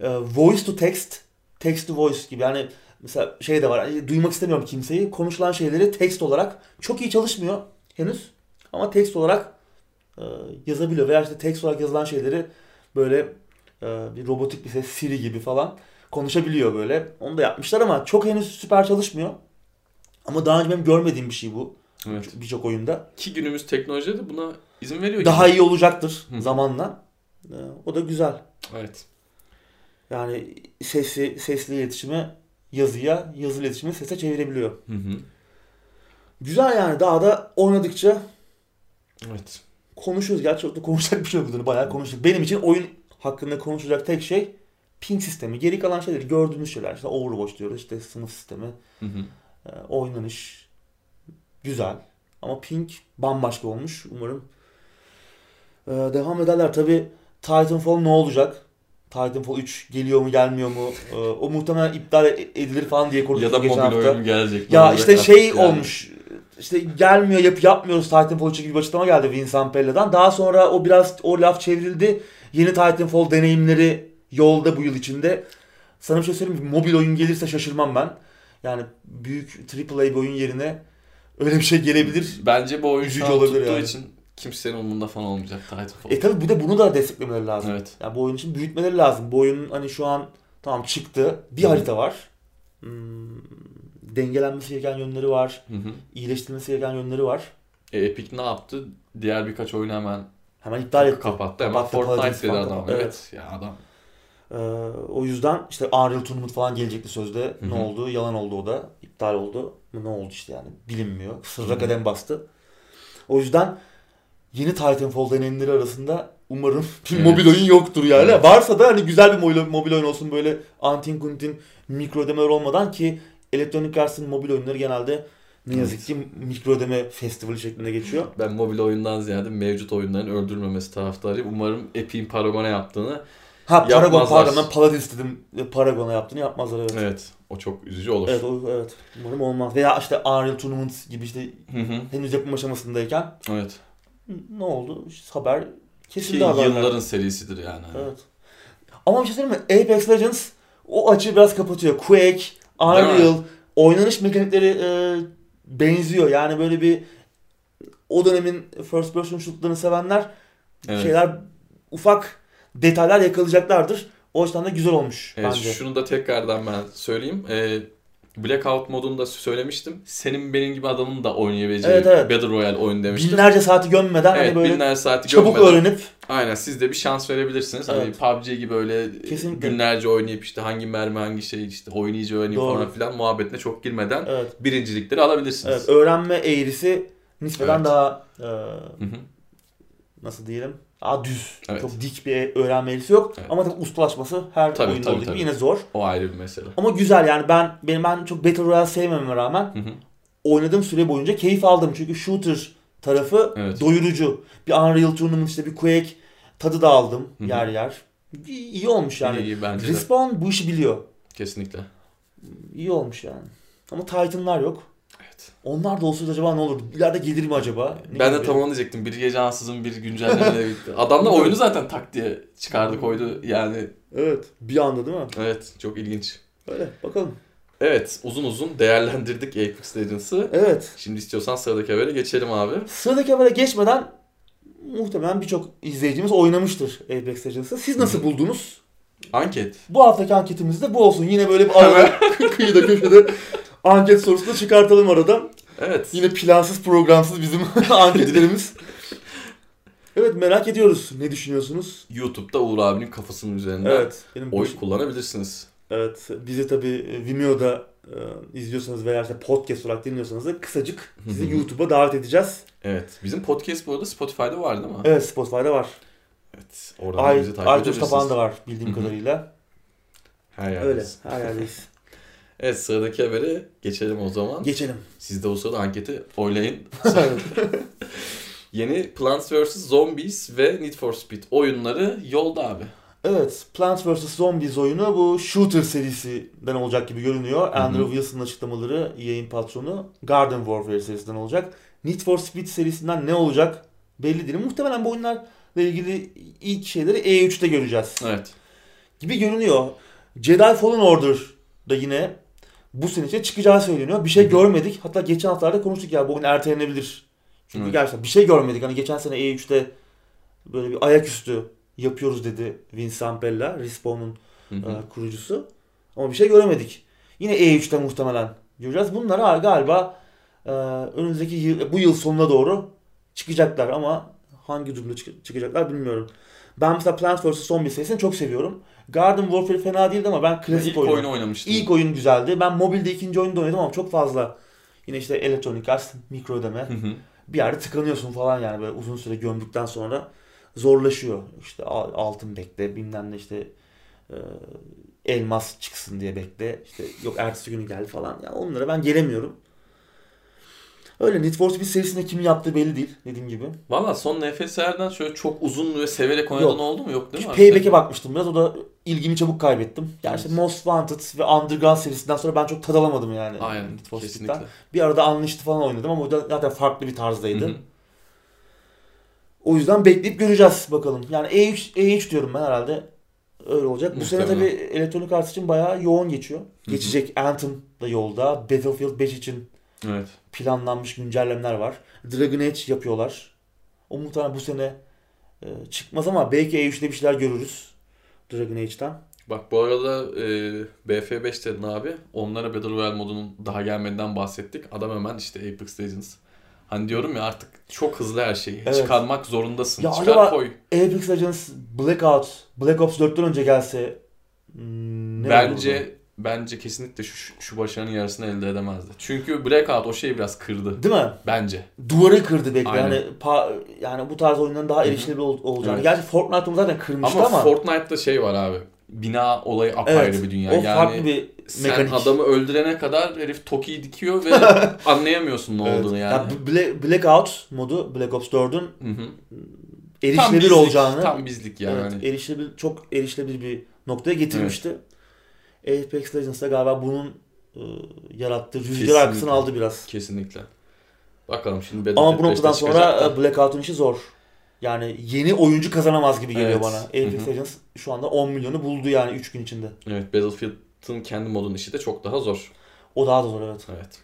Ee, voice to text, text to voice gibi. Yani mesela şey de var. hani Duymak istemiyorum kimseyi. Konuşulan şeyleri text olarak çok iyi çalışmıyor henüz. Ama text olarak e, yazabiliyor. Veya işte text olarak yazılan şeyleri böyle e, bir robotik bir ses Siri gibi falan konuşabiliyor böyle. Onu da yapmışlar ama çok henüz süper çalışmıyor. Ama daha önce benim görmediğim bir şey bu. Evet. Birçok oyunda. Ki günümüz teknolojide de buna izin veriyor Daha gibi. iyi olacaktır Hı. zamanla. E, o da güzel. Evet. Yani sesli, sesli iletişimi yazıya, yazılı iletişimi sese çevirebiliyor. Hı hı. Güzel yani daha da oynadıkça Evet. konuşuyoruz. Gerçi çok da konuşacak bir şey yok. Bayağı konuştuk. Benim için oyun hakkında konuşacak tek şey ping sistemi. Geri kalan şeyler gördüğümüz şeyler. İşte Overwatch diyoruz. işte sınıf sistemi. Hı hı. e, oynanış. Güzel. Ama ping bambaşka olmuş. Umarım e, devam ederler. Tabi Titanfall ne olacak? Titanfall 3 geliyor mu gelmiyor mu? E, o muhtemelen iptal edilir falan diye Ya konuştuk da geçen mobil oyun gelecek. Ya işte şey yani. olmuş. İşte gelmiyor yap yapmıyoruz Titanfall için gibi bir açıklama geldi Vincent Pella'dan. Daha sonra o biraz o laf çevrildi. Yeni Titanfall deneyimleri yolda bu yıl içinde. Sana bir şey söyleyeyim mi? Mobil oyun gelirse şaşırmam ben. Yani büyük AAA bir oyun yerine öyle bir şey gelebilir. Bence bu oyun şu olabilir tuttuğu yani. için kimsenin umurunda falan olmayacak Titanfall. E tabi bu da bunu da desteklemeleri lazım. Evet. Yani bu oyun için büyütmeleri lazım. Bu oyun hani şu an tamam çıktı. Bir Hı. harita var. Hmm, dengelenmesi gereken yönleri var. Hı hı. iyileştirilmesi gereken yönleri var. E, Epic ne yaptı? Diğer birkaç oyunu hemen Hemen iptal etti. kapattı. Hemen Kapattı, Fortnite dedi falan adam. kapattı. Evet. Ya adam. Ee, o yüzden işte Unreal Tournament falan gelecekti sözde. Hı Ne oldu? Yalan oldu o da. İptal oldu. Ne oldu işte yani bilinmiyor. Sırra kadem bastı. O yüzden yeni Titanfall deneyimleri arasında umarım bir Evet. mobil oyun yoktur yani. Evet. Varsa da hani güzel bir mobil, mobil oyun olsun böyle antin kuntin mikro ödemeler olmadan ki Electronic Arts'ın mobil oyunları genelde ne yazık ki mikro ödeme festivali şeklinde geçiyor. Ben mobil oyundan ziyade mevcut oyunların öldürmemesi taraftarıyım. Umarım Epic'in Paragon'a yaptığını Ha Paragon Yapmazlar. pardon ben Paladins dedim. Paragon'a yaptığını yapmazlar evet. evet o çok üzücü olur. Evet, o, evet. Umarım olmaz. Veya işte Unreal Tournament gibi işte Hı hı. henüz yapım aşamasındayken Evet. Ne oldu? İşte haber kesildi haberler. yılların serisidir yani. Evet. Ama bir şey söyleyeyim mi? Apex Legends o açığı biraz kapatıyor. Quake, Unreal, oynanış mekanikleri e, benziyor. Yani böyle bir o dönemin first person shoot'larını sevenler Evet. şeyler ufak detaylar yakalayacaklardır. O yüzden de güzel olmuş Evet, bence. şunu da tekrardan ben söyleyeyim. Ee, Blackout modunda söylemiştim. Senin benim gibi adamın da oynayabileceği Evet, evet. Battle Royale oyun demiştim. Binlerce saati gömmeden evet, hani böyle binlerce saati çabuk görmeden. öğrenip Aynen siz de bir şans verebilirsiniz. Evet. Hani PUBG gibi öyle Kesinlikle. günlerce oynayıp işte hangi mermi hangi şey işte oynayıcı oynayayım Doğru. falan filan muhabbetine çok girmeden evet, birincilikleri alabilirsiniz. evet, öğrenme eğrisi nispeten Evet. daha e, nasıl diyelim daha düz. Evet. Çok dik bir öğrenme eğrisi yok. Evet. Ama tabii ustalaşması her Tabii, oyunda tabii, olduğu gibi tabii. yine zor. O ayrı bir mesele. Ama güzel yani ben benim ben çok Battle Royale sevmememe rağmen Hı hı. oynadığım süre boyunca keyif aldım. Çünkü shooter tarafı Evet. doyurucu. Bir Unreal Tournament işte bir Quake tadı da aldım Hı hı. yer yer. İyi, iyi olmuş yani. İyi, iyi bence de. Respawn bu işi biliyor. Kesinlikle. İyi olmuş yani. Ama Titan'lar yok. Evet. Onlar da olsaydı acaba ne olur? İleride gelir mi acaba? Ne Ben de tam onu diyecektim. Bir gece ansızın bir güncellemeyle bitti. Adam da oyunu zaten tak diye çıkardı koydu. Yani Evet. Bir anda değil mi? evet çok ilginç. Öyle bakalım. Evet uzun uzun değerlendirdik Apex Legends'ı. Evet. Şimdi istiyorsan sıradaki habere geçelim abi. Sıradaki habere geçmeden muhtemelen birçok izleyicimiz oynamıştır Apex Legends'ı. Siz nasıl buldunuz? Anket. Bu haftaki anketimiz de bu olsun. Yine böyle bir arada kıyıda köşede anket sorusunu çıkartalım arada. Evet. Yine plansız programsız bizim anketlerimiz. Evet merak ediyoruz. Ne düşünüyorsunuz? YouTube'da Uğur abinin kafasının üzerinden Evet. Benim oy baş- kullanabilirsiniz. Evet. Bizi tabii Vimeo'da e, izliyorsanız veya işte podcast olarak dinliyorsanız da kısacık sizi. YouTube'a davet edeceğiz. Evet. Bizim podcast bu arada Spotify'da var değil mi? Evet Spotify'da var. Evet. Oradan da Ay, bizi takip iTunes'ta edebilirsiniz. falan da var bildiğim kadarıyla. Her Öyle. yerdeyiz. Her yerdeyiz. Evet sıradaki habere geçelim o zaman. Geçelim. Siz de o sırada anketi oylayın. Yeni Plants vs. Zombies ve Need for Speed oyunları yolda abi. Evet, Plants vs. Zombies oyunu bu Shooter serisinden olacak gibi görünüyor. Andrew Wilson'ın açıklamaları EA'in patronu Garden Warfare serisinden olacak. Need for Speed serisinden ne olacak belli değil. Muhtemelen bu oyunlarla ilgili ilk şeyleri E3'te göreceğiz Evet. gibi görünüyor. Jedi Fallen Order da yine bu sene içinde çıkacağı söyleniyor. Bir şey Hı hı. görmedik. Hatta geçen haftalarda konuştuk ya bu oyun ertelenebilir. Çünkü Evet. gerçekten bir şey görmedik. Hani geçen sene E3'te böyle bir ayaküstü yapıyoruz dedi Vince Zampella, Respawn'un e, kurucusu. Ama bir şey göremedik. Yine E3'te muhtemelen göreceğiz. Bunlar ha- galiba e, önümüzdeki yıl, bu yıl sonuna doğru çıkacaklar ama hangi durumda çık- çıkacaklar bilmiyorum. Ben mesela Plants vs. Zombies serisini çok seviyorum. Garden Warfare fena değildi ama ben klasik İlk oyunu. oyunu oynamıştım. İlk oyun güzeldi. Ben mobilde ikinci oyunu da oynadım ama çok fazla yine işte Electronic Arts, mikro ödeme. Hı hı. Bir yerde tıkanıyorsun falan yani böyle uzun süre gömdükten sonra zorlaşıyor. İşte al- altın bekle bilmem ne işte e, elmas çıksın diye bekle. İşte yok ertesi günü gel falan. Yani onlara ben gelemiyorum. Öyle Need for Speed serisinde kim yaptığı belli değil dediğim gibi. Valla son NFS'lerden şöyle çok uzun ve severek oynadığın oldu mu? Yok değil mi? Payback'e bakmıştım biraz o da ilgimi çabuk kaybettim. Yani işte. Most Wanted ve Underground serisinden sonra ben çok tad alamadım yani. Aynen. Need Kesinlikle. Bir arada Unleashed falan oynadım ama o da zaten farklı bir tarzdaydı. Hı hı. O yüzden bekleyip göreceğiz bakalım. Yani E3, E3 diyorum ben herhalde. Öyle olacak. Bu sene tabii Muhtemelen. elektronik arts için bayağı yoğun geçiyor. hı. Geçecek Anthem da yolda. Battlefield 5 için Evet. planlanmış güncellemeler var. Dragon Age yapıyorlar. O muhtemelen bu sene e, çıkmaz ama belki E3'te bir şeyler görürüz. Dragon Age'den. Bak bu arada e, BF5 dedin abi. Onlara Battle Royale modunun daha gelmediğinden bahsettik. Adam hemen işte Apex Legends. Hani diyorum ya artık çok hızlı her şeyi. Evet. Çıkarmak zorundasın. Ya Çıkar acaba- koy. Apex Legends Blackout, Black Ops 4'ten önce gelse hmm, ne bence olurdu? Bence kesinlikle şu, şu başarının yarısını elde edemezdi. Çünkü Blackout o şeyi biraz kırdı. Değil mi? Bence. Duvarı kırdı belki. Aynen. Yani pa- yani bu tarz oyunların daha erişilebilir ol- olacağını. Evet. Gerçi Fortnite onu zaten kırmıştı Ama, ama, Fortnite'da şey var abi. Bina olayı apayrı evet, bir dünya. o yani farklı bir sen mekanik. adamı öldürene kadar herif Toki'yi dikiyor ve anlayamıyorsun ne Evet. olduğunu Ya yani. bu Bla- Blackout modu Black Ops 4'ün Hı hı. erişilebilir Tam bizlik, olacağını Tam bizlik yani. evet, erişilebilir çok erişilebilir bir noktaya getirmişti. Apex Legends'da galiba bunun e, yarattığı rüzgar arkasını aldı biraz. Kesinlikle. Bakalım şimdi Ama Battlefield bu noktadan 5'te çıkacak sonra Blackout'un işi zor. Yani yeni oyuncu kazanamaz gibi geliyor Evet. bana. Apex Hı hı. Legends şu anda 10 milyonu buldu yani 3 gün içinde. Evet Battlefield'ın kendi modun işi de çok daha zor. O daha da zor evet. Evet.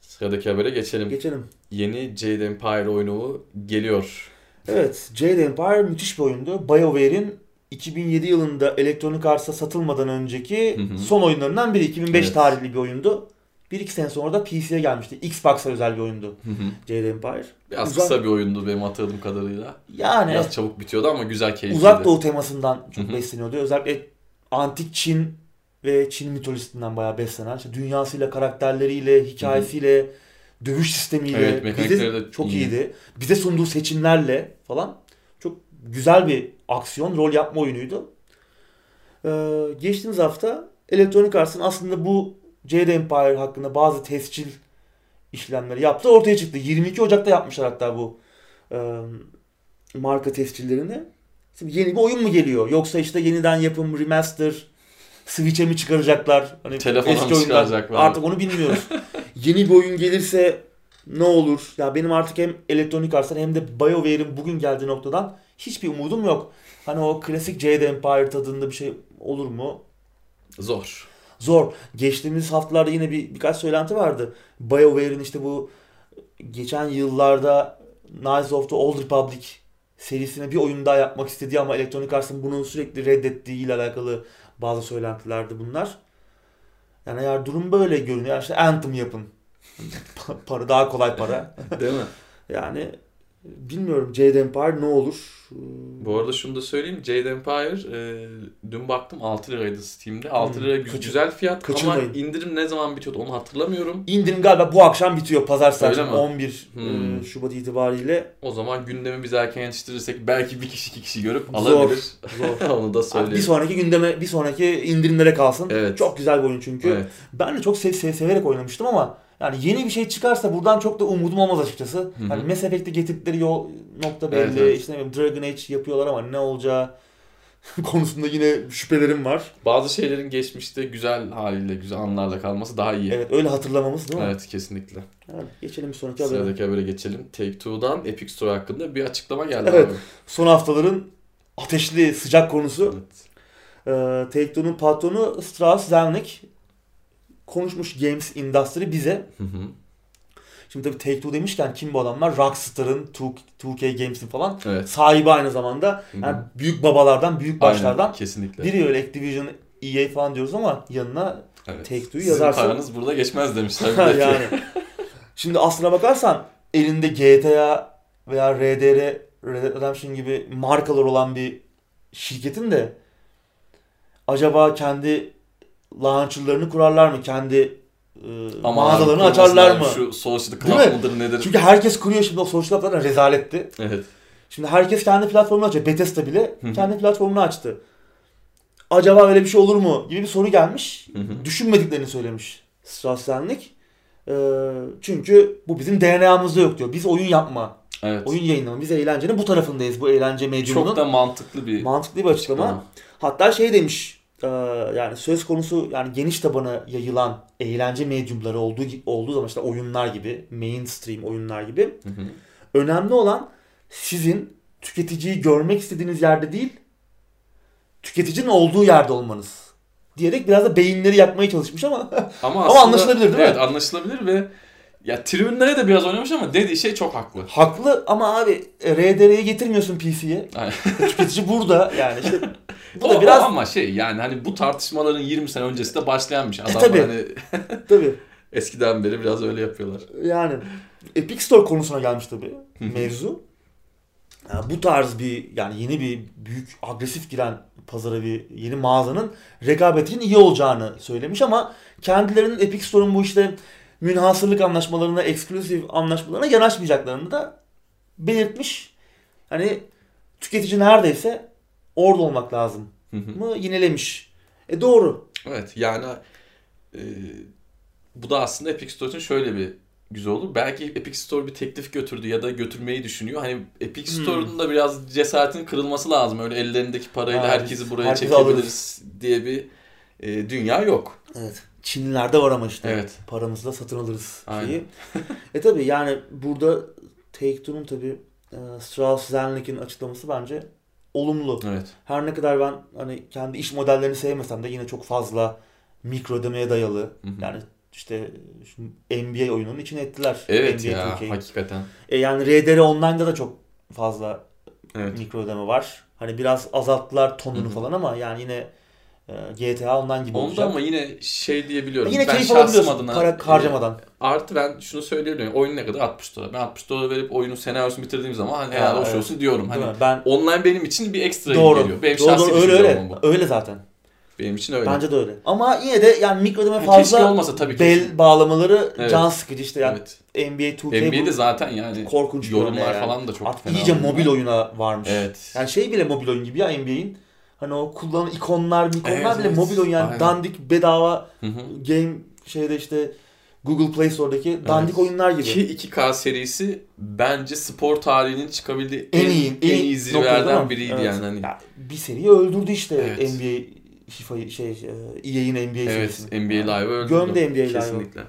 Sıradaki habere geçelim. Geçelim. Yeni Jade Empire oyunu geliyor. Evet, Jade Empire müthiş bir oyundu. BioWare'in 2007 yılında Electronic Arts'a satılmadan önceki Hı hı. son oyunlarından biri. 2005 Evet. tarihli bir oyundu. 1-2 sene sonra da PC'ye gelmişti. Xbox'a özel bir oyundu Hı hı. Jade Empire. Biraz Uzak- kısa bir oyundu benim hatırladığım kadarıyla. Yani Biraz çabuk bitiyordu ama güzel keyifliydi. uzak doğu temasından çok Hı hı. besleniyordu. Özellikle antik Çin ve Çin mitolojisinden bayağı beslenen. İşte dünyasıyla, karakterleriyle, hikayesiyle, dövüş sistemiyle Evet, mekanikleri de çok iyi. iyiydi. Bize sunduğu seçimlerle falan güzel bir aksiyon, rol yapma oyunuydu. Ee, geçtiğimiz hafta Electronic Arts'ın aslında bu Jade Empire hakkında bazı tescil işlemleri yaptı. Ortaya çıktı. 22 Ocak'ta yapmışlar hatta bu e, marka tescillerini. Şimdi yeni bir oyun mu geliyor? Yoksa işte yeniden yapım, remaster, Switch'e mi çıkaracaklar? Hani Telefona mı oyunlar. çıkaracaklar? Artık onu bilmiyoruz. yeni bir oyun gelirse ne olur? Ya benim artık hem Electronic Arts'tan hem de BioWare'in bugün geldiği noktadan hiçbir umudum yok. Hani o klasik Jade Empire tadında bir şey olur mu? Zor. Zor. Geçtiğimiz haftalarda yine bir birkaç söylenti vardı. BioWare'in işte bu geçen yıllarda Knights of the Old Republic serisine bir oyun daha yapmak istediği ama Electronic Arts'ın bunu sürekli reddettiği ile alakalı bazı söylentilerdi bunlar. Yani eğer durum böyle görünüyor. işte Anthem yapın. para daha kolay para. Değil mi? Yani bilmiyorum Jade Empire ne olur? Bu arada şunu da söyleyeyim. Jade Empire e, dün baktım 6 liraydı Steam'de. 6 Hmm, lira kaçır- güzel fiyat ama kaçırmayın. indirim ne zaman bitiyordu onu hatırlamıyorum. İndirim galiba bu akşam bitiyor. Akşam mi? 11 Hmm. e, Şubat itibariyle. O zaman gündemi biz erken yetiştirirsek belki bir kişi iki kişi görüp Zor. alabilir. Zor. onu da Bir söyleyeyim. sonraki gündeme, bir sonraki indirimlere kalsın. Evet. Çok güzel bir oyun çünkü. Evet. Ben de çok sev sev- severek oynamıştım ama yani yeni bir şey çıkarsa buradan çok da umudum olmaz açıkçası. hı. Hani Mass Effect'te getirdikleri yol nokta belli. Evet, evet. İşte ne bileyim Dragon Age yapıyorlar ama ne olacağı konusunda yine şüphelerim var. Bazı şeylerin geçmişte güzel haliyle, güzel anlarla kalması daha iyi. Evet öyle hatırlamamız değil mi? Evet kesinlikle. Evet, geçelim bir sonraki habere. Sıradaki habere geçelim. Take-Two'dan Epic Store hakkında bir açıklama geldi Evet. abi. Son haftaların ateşli sıcak konusu. Evet. Ee, Take-Two'nun patronu Strauss Zelnick konuşmuş Games Industry bize. Hı hı. Şimdi tabii Take-Two demişken kim bu adamlar? Rockstar'ın, 2- 2K Games'in falan Evet. sahibi aynı zamanda. Hı hı. Yani büyük babalardan, büyük başlardan Aynen, kesinlikle. biri öyle Activision, EA falan diyoruz ama yanına Evet. Take-Two'yu Sizin yazarsan- paranız burada geçmez demişler. yani. Şimdi aslına bakarsan elinde GTA veya RDR, Red Redemption gibi markalar olan bir şirketin de acaba kendi launcherlarını kurarlar mı? Kendi e, Ama mağazalarını abi, açarlar mı? Şu Social Club mıdır nedir? Çünkü herkes kuruyor şimdi o social club'lar rezaletti. Evet. Şimdi herkes kendi platformunu açıyor. Bethesda bile kendi platformunu açtı. Acaba öyle bir şey olur mu gibi bir soru gelmiş. Düşünmediklerini söylemiş Strassenlik. Ee, çünkü bu bizim DNA'mızda yok diyor. Biz oyun yapma, Evet. oyun yayınlama, biz eğlencenin bu tarafındayız. Bu eğlence medyumunun. Çok da mantıklı bir mantıklı bir açıklama. açıklama. Hatta şey demiş, e, yani söz konusu yani geniş tabana yayılan eğlence medyumları olduğu olduğu zaman işte oyunlar gibi, mainstream oyunlar gibi Hı hı. Önemli olan sizin tüketiciyi görmek istediğiniz yerde değil, tüketicinin olduğu yerde olmanız. Diyerek biraz da beyinleri yakmaya çalışmış ama Ama, Ama anlaşılabilir değil mi? Evet anlaşılabilir ve ya tribünlere de biraz oynamış ama dediği şey çok haklı. haklı ama abi e, RDR'ye getirmiyorsun PC'ye. Tüketici burada yani işte Bu o, da biraz o ama şey yani hani bu tartışmaların 20 sene öncesinde başlayan bir şey. E, Adamlar tabii. hani tabii eskiden beri biraz öyle yapıyorlar. yani Epic Store konusuna gelmiş tabii mevzu. Yani bu tarz bir yani yeni bir büyük agresif giren pazara bir yeni mağazanın rekabetinin iyi olacağını söylemiş ama kendilerinin Epic Store'un bu işte münhasırlık anlaşmalarına, eksklusif anlaşmalarına yanaşmayacaklarını da belirtmiş. Hani tüketici neredeyse orada olmak lazım Hı hı. mı yinelemiş. E doğru. Evet yani e, bu da aslında Epic Store için şöyle bir güzel olur. Belki Epic Store bir teklif götürdü ya da götürmeyi düşünüyor. Hani Epic Hmm. Store'un da biraz cesaretin kırılması lazım. Öyle ellerindeki parayla Ha, herkesi buraya herkesi çekebiliriz diye bir e, dünya yok. Evet. Çinlilerde var ama işte. Evet. Paramızla satın alırız şeyi. e tabi yani burada Take-Two'nun tabi Strauss-Zelnick'in açıklaması bence olumlu. Evet. Her ne kadar ben hani kendi iş modellerini sevmesem de yine çok fazla mikro ödemeye dayalı. Hı hı. Yani işte şu NBA oyununun içine ettiler. Evet NBA ya 2K'yi. hakikaten. E yani RDR Online'da da çok fazla Evet. mikro ödeme var. Hani biraz azalttılar tonunu Hı hı. falan ama yani yine GTA Online gibi Onda olacak. ama yine şey diyebiliyorum. yine ben keyif alabiliyorsun adına para e, harcamadan. Artı ben şunu söyleyebilirim. Oyun ne kadar? 60 dolar. Ben 60 dolar verip oyunun senaryosunu bitirdiğim zaman hani Ha, helal evet. olsun diyorum. Hani? Ben online benim için bir ekstra doğru. geliyor. Benim doğru, şahsi doğru. öyle öyle. bu. Öyle zaten. Benim için öyle. Bence de öyle. Ama yine de yani mikro ödeme Ha, fazla keşke olmasa tabii ki. bel bağlamaları Evet. can sıkıcı işte yani evet. NBA 2K NBA'de zaten yani korkunç yorumlar yani. falan da çok Artık fena. iyice mobil oyuna varmış. Evet. Yani şey bile mobil oyun gibi ya NBA'in. Hani o kullanılan ikonlar, ikonlar Evet, bile evet. mobil oyun yani Aynen. dandik bedava game şeyde işte Google Play Store'daki dandik Evet. oyunlar gibi. Ki 2K serisi bence spor tarihinin çıkabildiği en en, iyi, en, en iyi zirvelerden biriydi Evet. yani. Hani, Ya bir seriyi öldürdü işte Evet. NBA FIFA'yı şey e, EA'in NBA evet serisini. NBA Live'ı öldürdü. Gömdü NBA Live'ı. Kesinlikle.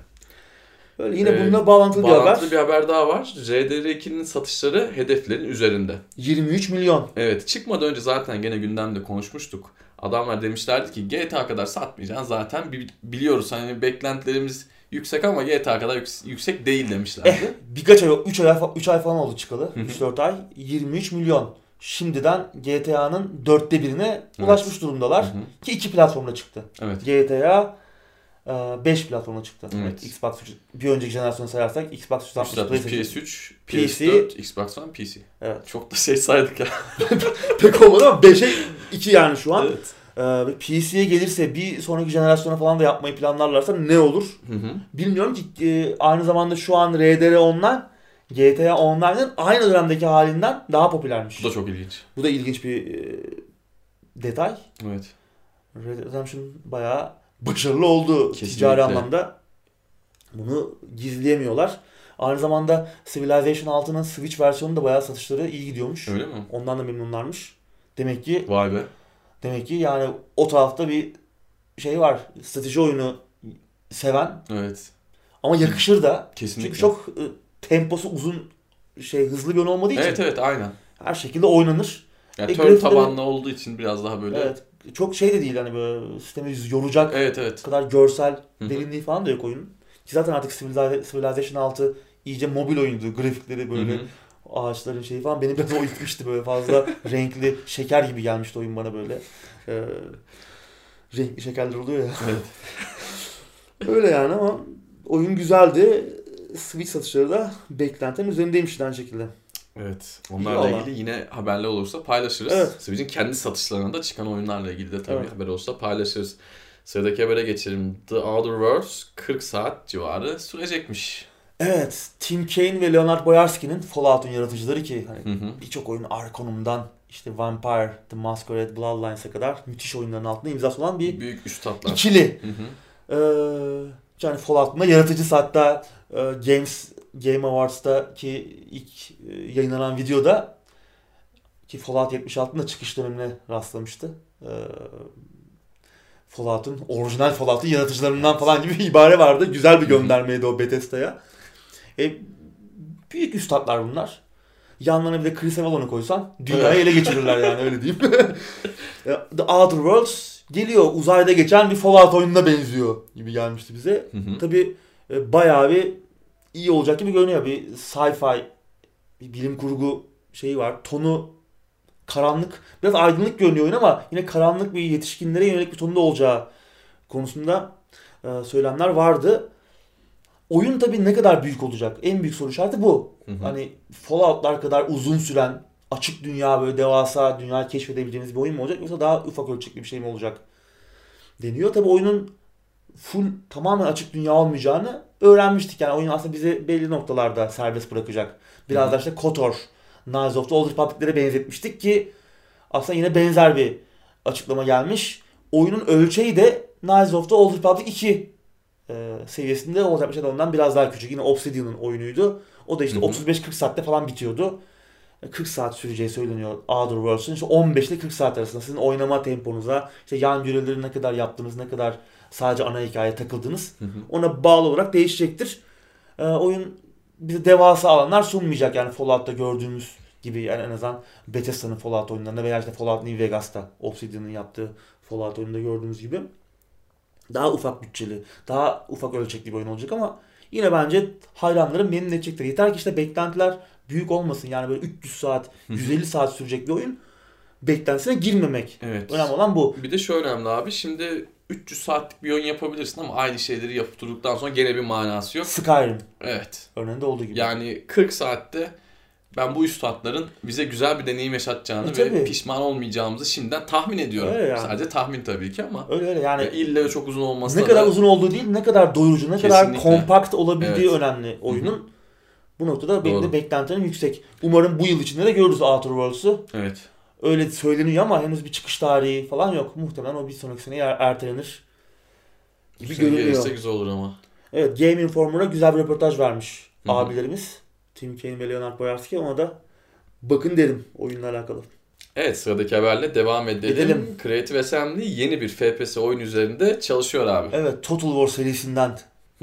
Öyle yine Ee, bununla bağlantılı bir haber. Bağlantılı bir haber daha var. RDR2'nin satışları hedeflerin üzerinde. 23 milyon. Evet çıkmadan önce zaten gene gündemde konuşmuştuk. Adamlar demişlerdi ki GTA kadar satmayacaksın zaten Bi- biliyoruz hani beklentilerimiz yüksek ama GTA kadar yüks- yüksek değil demişlerdi. Eh birkaç ay, 3 ay, 3 ay falan oldu çıkalı. Hı hı. 3-4 ay. 23 milyon. Şimdiden GTA'nın dörtte birine ulaşmış durumdalar. Hı hı. Ki iki platformda çıktı. Evet. GTA 5 platformda çıktı. Evet. Xbox 3, bir önceki jenerasyonu sayarsak Xbox 360, 360, PlayStation. PS3, PC. PS4, Xbox One, PC. Evet. Çok da şey saydık ya. Pek olmadı ama 5'e 2 yani şu an. evet. Ee, PC'ye gelirse bir sonraki jenerasyona falan da yapmayı planlarlarsa ne olur? Hı hı. Bilmiyorum ki e, aynı zamanda şu an RDR Online GTA Online'ın aynı dönemdeki halinden daha popülermiş. Bu da çok ilginç. Bu da ilginç bir e, detay. Evet. Red Redemption bayağı başarılı oldu Kesinlikle. ticari anlamda. Bunu gizleyemiyorlar. Aynı zamanda Civilization 6'nın Switch versiyonu da bayağı satışları iyi gidiyormuş. Öyle mi? Ondan da memnunlarmış. Demek ki Vay be. demek ki yani o tarafta bir şey var. Strateji oyunu seven Evet. ama yakışır da. Kesinlikle. Çünkü çok e, temposu uzun şey hızlı bir oyun olmadığı için Evet evet aynen. her şekilde oynanır. Yani E, turn tabanlı olduğu için biraz daha böyle. Evet. Çok şey de değil hani böyle sistemi yoracak Evet evet. kadar görsel derinliği falan da yok oyunun. Ki zaten artık Civiliza- Civilization 6 iyice mobil oyundu. Grafikleri böyle ağaçların şeyi falan beni biraz o itmişti böyle fazla renkli şeker gibi gelmişti oyun bana böyle. Ee, renkli şekerler oluyor ya. Evet. Öyle yani ama oyun güzeldi. Switch satışları da beklentinin üzerindeymiş aynı şekilde. Evet. Onlarla ilgili yine haberler olursa paylaşırız. Evet. Switch'in kendi satışlarına da çıkan oyunlarla ilgili de tabii Evet. haber olursa paylaşırız. Sıradaki habere geçelim. The Outer Worlds 40 saat civarı sürecekmiş. Evet, Tim Kaine ve Leonard Boyarski'nin Fallout'un yaratıcıları ki hani birçok oyun Arkonum'dan işte Vampire, The Masquerade, Bloodlines'a kadar müthiş oyunların altında imzası olan bir Büyük üstadlar. ikili. Hı hı. Ee, yani Fallout'un yaratıcısı hatta e, Games Game Awards'taki ilk e, yayınlanan videoda ki Fallout 76'ın da çıkış dönemine rastlamıştı. Ee, Fallout'un orijinal Fallout'un yaratıcılarından falan gibi bir ibare vardı. Güzel bir göndermeydi o Bethesda'ya. E, büyük üstadlar bunlar. Yanlarına bir de Chris Avellon'u koysan dünyayı ele geçirirler yani öyle diyeyim. Ya, The Outer Worlds geliyor uzayda geçen bir Fallout oyununa benziyor gibi gelmişti bize. Tabi bayağı bir iyi olacak gibi görünüyor. Bir sci-fi, bir bilim kurgu şeyi var. Tonu karanlık, biraz aydınlık görünüyor oyun ama yine karanlık bir yetişkinlere yönelik bir tonda olacağı konusunda e, söylemler vardı. Oyun tabii ne kadar büyük olacak? En büyük soru işareti bu. Hı hı. Hani Fallout'lar kadar uzun süren açık dünya böyle devasa dünya keşfedebileceğiniz bir oyun mu olacak yoksa daha ufak ölçekli bir şey mi olacak deniyor. Tabii oyunun full tamamen açık dünya olmayacağını öğrenmiştik. Yani oyun aslında bizi belli noktalarda serbest bırakacak. Biraz Hı hı. da işte KOTOR, Knights of the Old Republic'lere benzetmiştik ki aslında yine benzer bir açıklama gelmiş. Oyunun ölçeği de Knights of the Old Republic 2 e, seviyesinde olacak bir şey de ondan biraz daha küçük. Yine Obsidian'ın oyunuydu. O da işte Hı hı. 35-40 saatte falan bitiyordu. 40 saat süreceği söyleniyor Outer Worlds'ın. İşte 15 ile 40 saat arasında sizin oynama temponuza, işte yan görevleri ne kadar yaptınız, ne kadar sadece ana hikayeye takıldınız Hı hı. ona bağlı olarak değişecektir. Ee, oyun bize devasa alanlar sunmayacak yani Fallout'ta gördüğümüz gibi yani en azından Bethesda'nın Fallout oyunlarında veya işte Fallout New Vegas'ta Obsidian'ın yaptığı Fallout oyununda gördüğümüz gibi daha ufak bütçeli, daha ufak ölçekli bir oyun olacak ama yine bence hayranları memnun edecektir. Yeter ki işte beklentiler büyük olmasın. Yani böyle 300 saat, 150 saat sürecek bir oyun beklentisine girmemek. Evet. Önemli olan bu. Bir de şu önemli abi. Şimdi 300 saatlik bir oyun yapabilirsin ama aynı şeyleri yapıp durduktan sonra gene bir manası yok. Skyrim Evet. örneğinde olduğu gibi. Yani 40 saatte ben bu üst hatların bize güzel bir deneyim yaşatacağını E, ve tabii. pişman olmayacağımızı şimdiden tahmin ediyorum. Öyle yani. Sadece tahmin tabii ki ama Öyle öyle yani ille çok uzun olmasına ne kadar da uzun olduğu değil, ne kadar doyurucu, ne kadar Kesinlikle. kompakt olabildiği Evet. önemli oyunun. Bu noktada benim de beklentilerim yüksek. Umarım bu yıl içinde de görürüz Outer Worlds'u. evet. Öyle söyleniyor ama henüz bir çıkış tarihi falan yok. Muhtemelen o bir sonraki seneye er- ertelenir. Gibi sene görünüyor. güzel olur ama. Evet Game Informer'a güzel bir röportaj vermiş Hı hı. abilerimiz. Tim Kaine ve Leonard Boyarski ona da bakın derim oyunla alakalı. Evet sıradaki haberle devam edelim. Edelim. Creative Assembly yeni bir FPS oyun üzerinde çalışıyor abi. Evet Total War serisinden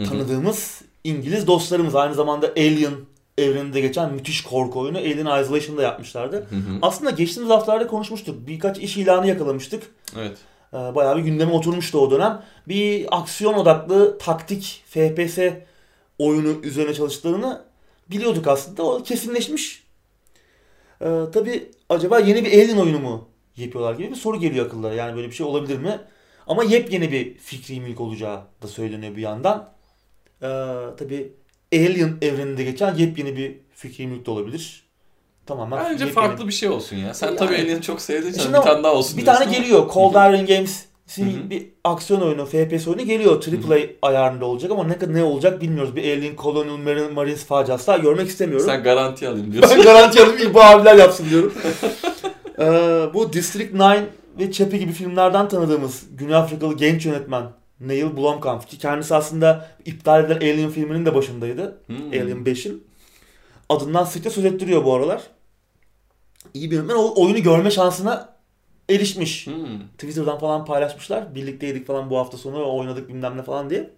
tanıdığımız İngiliz dostlarımız. Aynı zamanda Alien evreninde geçen müthiş korku oyunu Alien Isolation'da yapmışlardı. Hı hı. Aslında geçtiğimiz haftalarda konuşmuştuk. Birkaç iş ilanı yakalamıştık. Evet. Ee, Bayağı bir gündeme oturmuştu o dönem. Bir aksiyon odaklı taktik FPS oyunu üzerine çalıştıklarını biliyorduk aslında. O kesinleşmiş. Ee, tabii acaba yeni bir Alien oyunu mu yapıyorlar gibi bir soru geliyor akıllara. Yani böyle bir şey olabilir mi? Ama yepyeni bir fikri mülk olacağı da söyleniyor bir yandan. Ee, tabii Alien evreninde geçen yepyeni bir fikri mülk de olabilir. Tamamen Bence yepyeni- farklı bir şey olsun ya. Sen Yani- tabii Alien'i çok sevdiğin için bir tane daha olsun Bir tane ama- geliyor. Cold Iron Games bir aksiyon oyunu, FPS oyunu geliyor. AAA ayarında olacak ama ne ne olacak bilmiyoruz. Bir Alien Colonial Marine- Marines faciası daha görmek istemiyorum. Sen garanti alayım diyorsun. Ben garanti alayım bu abiler yapsın diyorum. Ee, bu District 9 ve Chappie gibi filmlerden tanıdığımız Güney Afrikalı genç yönetmen Neil Blomkamp ki kendisi aslında iptal edilen Alien filminin de başındaydı. Hmm. Alien 5'in. Adından sıkça söz ettiriyor bu aralar. İyi bir yönetmen. O oyunu görme şansına erişmiş. Hmm. Twitter'dan falan paylaşmışlar. Birlikteydik falan bu hafta sonu oynadık bilmem ne falan diye.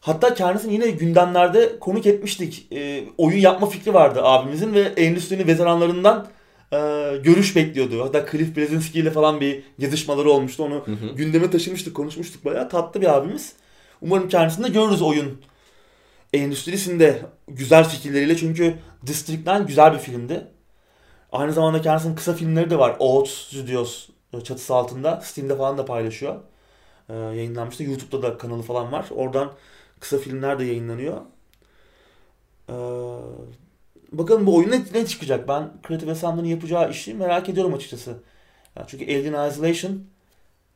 Hatta kendisini yine gündemlerde konuk etmiştik. Ee, oyun yapma fikri vardı abimizin ve endüstrinin veteranlarından e, görüş bekliyordu. Hatta Cliff Bleszinski ile falan bir yazışmaları olmuştu. Onu Hı hı. gündeme taşımıştık, konuşmuştuk bayağı. Tatlı bir abimiz. Umarım kendisini de görürüz oyun endüstrisinde güzel fikirleriyle. Çünkü District 9 güzel bir filmdi. Aynı zamanda kendisinin kısa filmleri de var. Oats Studios çatısı altında. Steam'de falan da paylaşıyor. Ee, yayınlanmıştı. YouTube'da da kanalı falan var. Oradan kısa filmler de yayınlanıyor. Ee, bakalım bu oyun ne, çıkacak? Ben Creative Assembly'nin yapacağı işi merak ediyorum açıkçası. Yani çünkü Alien Isolation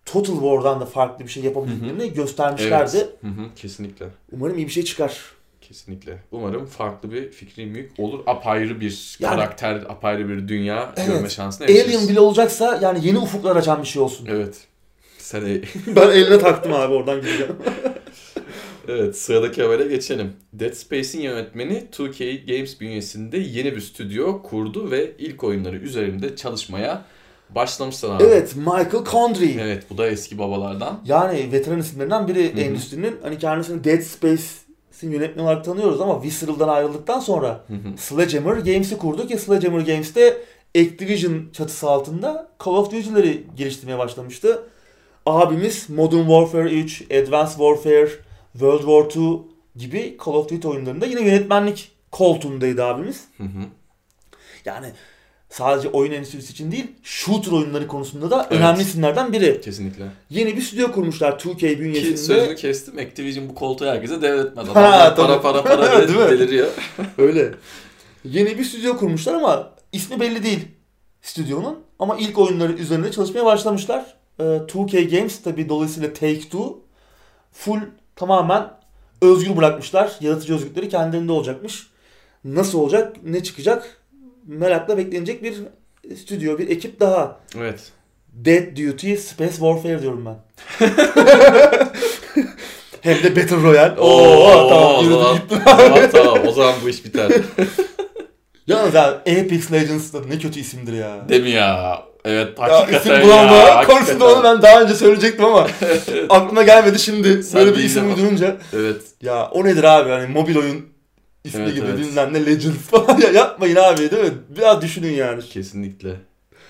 Total War'dan da farklı bir şey yapabildiklerini göstermişlerdi. Evet. Hı hı. Kesinlikle. Umarım iyi bir şey çıkar. Kesinlikle. Umarım farklı bir fikri mülk olur. Apayrı bir Yani- karakter, apayrı bir dünya Evet. görme şansına erişiriz. Alien bile olacaksa yani yeni ufuklar açan bir şey olsun. Evet. Sen ben eline taktım abi oradan gideceğim. Evet sıradaki habere geçelim. Dead Space'in yönetmeni 2K Games bünyesinde yeni bir stüdyo kurdu ve ilk oyunları üzerinde çalışmaya başlamışlar abi. evet Michael Condrey. Evet bu da eski babalardan. Yani veteran isimlerinden biri hı. endüstrinin. Hani kendisini Dead Space'in yönetmeni olarak tanıyoruz ama Visceral'dan ayrıldıktan sonra Hı hı. Sledgehammer Games'i kurdu ki Sledgehammer Games'te Activision çatısı altında Call of Duty'leri geliştirmeye başlamıştı. Abimiz Modern Warfare 3, Advanced Warfare, World War 2 gibi Call of Duty oyunlarında yine yönetmenlik koltuğundaydı abimiz. Hı hı. Yani sadece oyun endüstrisi için değil, shooter oyunları konusunda da Evet. önemli isimlerden biri. Kesinlikle. Yeni bir stüdyo kurmuşlar 2K Ki bünyesinde. sözünü kestim. Activision bu koltuğu herkese devretmez. Ha, Adamlar para para para diye Değil deliriyor. Öyle. Yeni bir stüdyo kurmuşlar ama ismi belli değil stüdyonun. Ama ilk oyunları üzerinde çalışmaya başlamışlar. Ee, 2K Games tabi dolayısıyla Take-Two full tamamen özgür bırakmışlar. Yaratıcı özgürlükleri kendilerinde olacakmış. Nasıl olacak, ne çıkacak merakla beklenecek bir stüdyo, bir ekip daha. Evet. Dead Duty Space Warfare diyorum ben. Hem de Battle Royale. Oo, tamam o yürüdü zaman, gitti. tamam, tamam, o zaman bu iş biter. Yalnız abi Apex Legends ne kötü isimdir ya. Değil mi ya? Evet Ya hakikaten isim ya. bulamama hakikaten. konusunda onu ben daha önce söyleyecektim ama aklıma gelmedi şimdi Sen böyle bir isim ama. duyunca. Evet. Ya o nedir abi hani mobil oyun ismi Evet, gibi evet. bilmem ne Legends falan ya yapmayın abi değil mi? Biraz düşünün yani. Kesinlikle.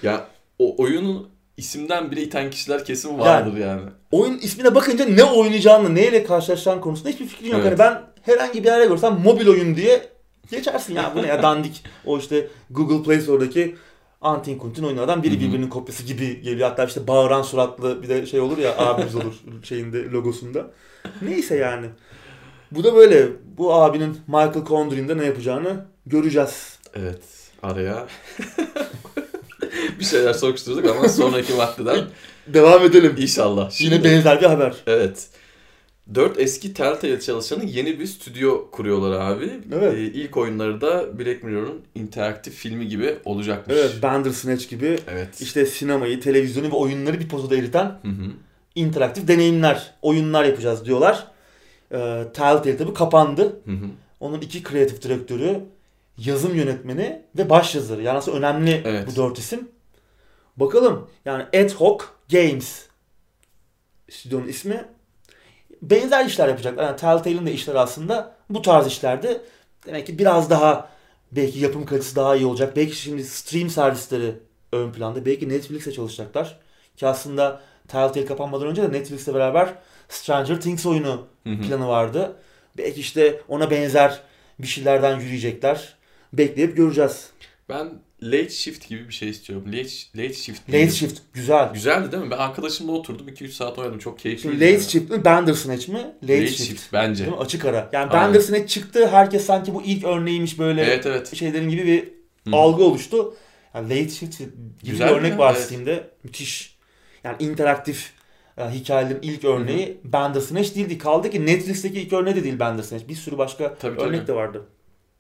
Ya o oyunun isimden bile iten kişiler kesin vardır yani. Oyun ismine bakınca ne oynayacağını, neyle karşılaşacağın konusunda hiçbir fikrin yok. Evet. Hani ben herhangi bir yere görsem mobil oyun diye geçersin ya bu ne ya dandik. O işte Google Play Store'daki Antin Kuntin oyunlardan biri Hı hı. birbirinin kopyası gibi geliyor. Hatta işte bağıran suratlı bir de şey olur ya abimiz olur şeyinde logosunda. Neyse yani. Bu da böyle. Bu abinin Michael Condren'de ne yapacağını göreceğiz. Evet. Araya bir şeyler sokuşturduk ama sonraki vaktiden Devam edelim. inşallah. Şimdi, Yine benzer bir haber. Evet. Dört eski Telltale çalışanı yeni bir stüdyo kuruyorlar abi. Evet. Ee, ilk oyunları da Black Mirror'ın interaktif filmi gibi olacakmış. Evet, Bandersnatch gibi Evet. işte sinemayı, televizyonu ve oyunları bir potada eriten Hı hı. interaktif deneyimler, oyunlar yapacağız diyorlar. Ee, Telltale tabi kapandı. Hı hı. Onun iki kreatif direktörü, yazım yönetmeni ve başyazarı. Yani aslında önemli Evet. bu dört isim. Bakalım yani Ad Hoc Games stüdyonun ismi. Benzer işler yapacaklar. Yani Telltale'in de işleri aslında bu tarz işlerdi. Demek ki biraz daha belki yapım kalitesi daha iyi olacak. Belki şimdi stream servisleri ön planda. Belki Netflix'e çalışacaklar. Ki aslında Telltale kapanmadan önce de Netflix'le beraber Stranger Things oyunu Hı hı. planı vardı. Belki işte ona benzer bir şeylerden yürüyecekler. Bekleyip göreceğiz. Ben late shift gibi bir şey istiyorum. Late, late shift. Late miydi? Shift güzel. Güzeldi değil mi? Ben arkadaşımla oturdum 2-3 saat oynadım. Çok keyifliydi. Late yani. Shift mi Bandersnatch mi? Late, Late Shift. shift bence. Değil mi? Açık ara. Yani Aynen. Bandersnatch çıktı. Herkes sanki bu ilk örneğiymiş böyle Evet evet. şeylerin gibi bir Hı. algı oluştu. Yani Late Shift gibi Güzel bir örnek var Evet. Steam'de. Müthiş. Yani interaktif e, hikayelerin ilk örneği Bandersnatch değildi. Kaldı ki Netflix'teki ilk örneği de değil Bandersnatch. Bir sürü başka Tabii, örnek tabii. de vardı.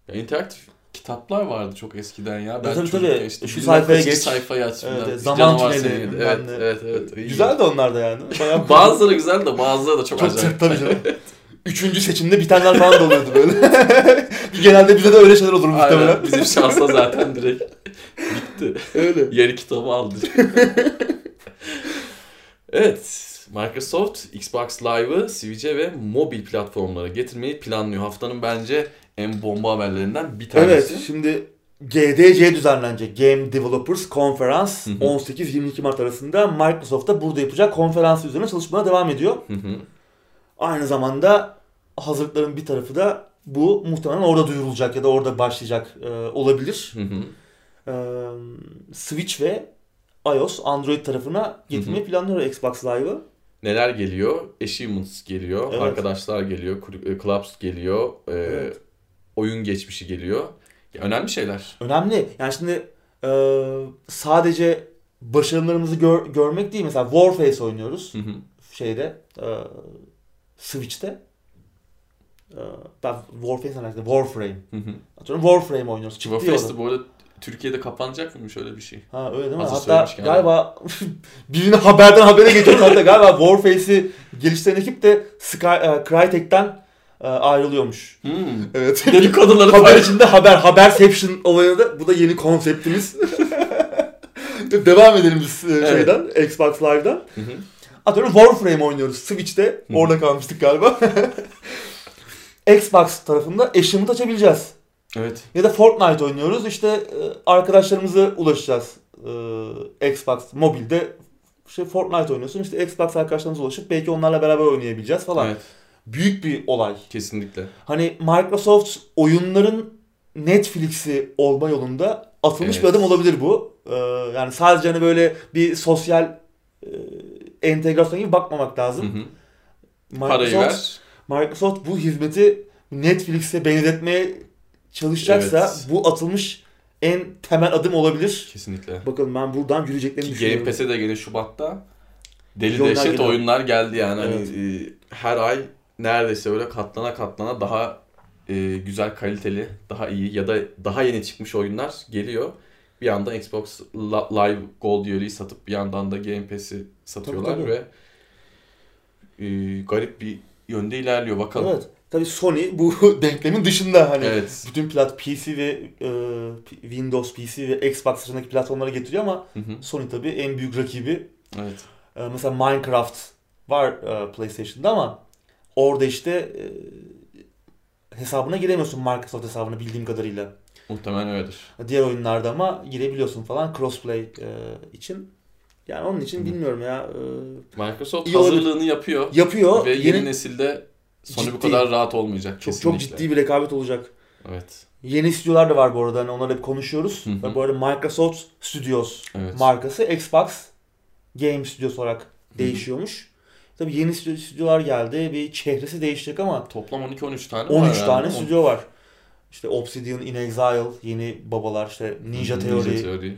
Ya, interaktif kitaplar vardı çok eskiden ya. Ben tabii, tabii. işte Şu sayfaya geç. sayfayı aç. Evet, evet. Zaman tüneli, Evet, evet, evet. iyi. Güzel de onlar da yani. Bazıları güzel de bazıları da çok, Çok acayip. tabii canım. Üçüncü seçimde bitenler falan da oluyordu böyle. Genelde bize de öyle şeyler olur muhtemelen. Aynen. Bizim şansla zaten direkt bitti. Öyle. Yarı kitabı aldı. evet. Microsoft Xbox Live'ı Switch'e ve mobil platformlara getirmeyi planlıyor. Haftanın bence en bomba haberlerinden bir tanesi. Evet şimdi GDC düzenlenecek. Game Developers Conference Hı hı. 18-22 Mart arasında Microsoft'ta burada yapacak konferans üzerine çalışmaya devam ediyor. Hı hı. Aynı zamanda hazırlıkların bir tarafı da bu muhtemelen orada duyurulacak ya da orada başlayacak e, olabilir. Hı hı. E, Switch ve iOS, Android tarafına getirmeyi planlıyor Xbox Live'ı. Neler geliyor? Achievements geliyor, Evet. arkadaşlar geliyor, e, clubs geliyor, e, Evet. Oyun geçmişi geliyor. Ya, önemli şeyler. Önemli. Yani şimdi e, sadece başarılarımızı gör- görmek değil. Mesela Warface oynuyoruz Hı hı. şeyde e, Switch'te. E, ben Warface alakalı Warframe. Hı hı. Atıyorum Warframe oynuyoruz. Çıktı. Warface'de bu arada Türkiye'de kapanacak mıymış öyle bir şey? Ha öyle değil mi? Hazır Hatta galiba birini haberden habere geçiyoruz. Hatta galiba Warface'i geliştiren ekip de Sky, e, Crytek'ten ayrılıyormuş. Hmm. Evet. Dedikoduları haber içinde haber, haberception olayı da bu da yeni konseptimiz. Devam edelim biz e, Evet. şeyden, Xbox Live'dan. Hı hı. Atıyorum Warframe oynuyoruz Switch'te. Hı. Orada kalmıştık galiba. Xbox tarafında Achievement açabileceğiz. Evet. Ya da Fortnite oynuyoruz. İşte e, arkadaşlarımıza ulaşacağız. E, Xbox mobilde işte Fortnite oynuyorsun. İşte Xbox arkadaşlarımıza ulaşıp belki onlarla beraber oynayabileceğiz falan. Evet. Büyük bir olay. Kesinlikle. Hani Microsoft oyunların Netflix'i olma yolunda atılmış Evet. bir adım olabilir bu. Ee, yani sadece hani böyle bir sosyal e, entegrasyon gibi bakmamak Hı lazım. hı. Parayı Microsoft, ver. Microsoft bu hizmeti Netflix'e benzetmeye çalışacaksa Evet. bu atılmış en temel adım olabilir. Kesinlikle. Bakalım ben buradan yürüyeceklerini Ki düşünüyorum. Game Pass'e de gene Şubat'ta deli İyi oyunlar dehşet geliyor. oyunlar geldi yani. Hani, Evet. e, her ay neredeyse böyle katlana katlana daha e, güzel kaliteli, daha iyi ya da daha yeni çıkmış oyunlar geliyor. Bir yandan Xbox Live Gold üyeliği satıp bir yandan da Game Pass'i satıyorlar Tabii, ve e, garip bir yönde ilerliyor bakalım. Evet. Tabii Sony bu denklemin dışında hani Evet. bütün plat PC ve e, Windows PC ve Xbox dışındaki platformlara getiriyor ama Hı hı. Sony tabii en büyük rakibi. Evet. E, mesela Minecraft var e, PlayStation'da ama orada işte e, hesabına giremiyorsun Microsoft hesabına bildiğim kadarıyla. Muhtemelen öyledir. Diğer oyunlarda ama girebiliyorsun falan crossplay e, için. Yani onun için Hı. bilmiyorum ya. e, Microsoft İyi olabilir. hazırlığını yapıyor yapıyor. ve yeni, yeni nesilde Sony bu Ciddi. kadar rahat olmayacak çok kesinlikle. çok ciddi bir rekabet olacak. Evet. Yeni stüdyolar da var bu arada. Hani onları hep konuşuyoruz. Hı hı. Bu arada Microsoft Studios Evet. markası Xbox Game Studios olarak değişiyormuş. Tabii yeni stü- stüdyolar geldi. Bir çehresi değişecek ama Toplam 12-13 tane var 13 yani. tane On- stüdyo var. İşte Obsidian, In Exile, yeni babalar işte Ninja hı, Theory, Ninja Theory.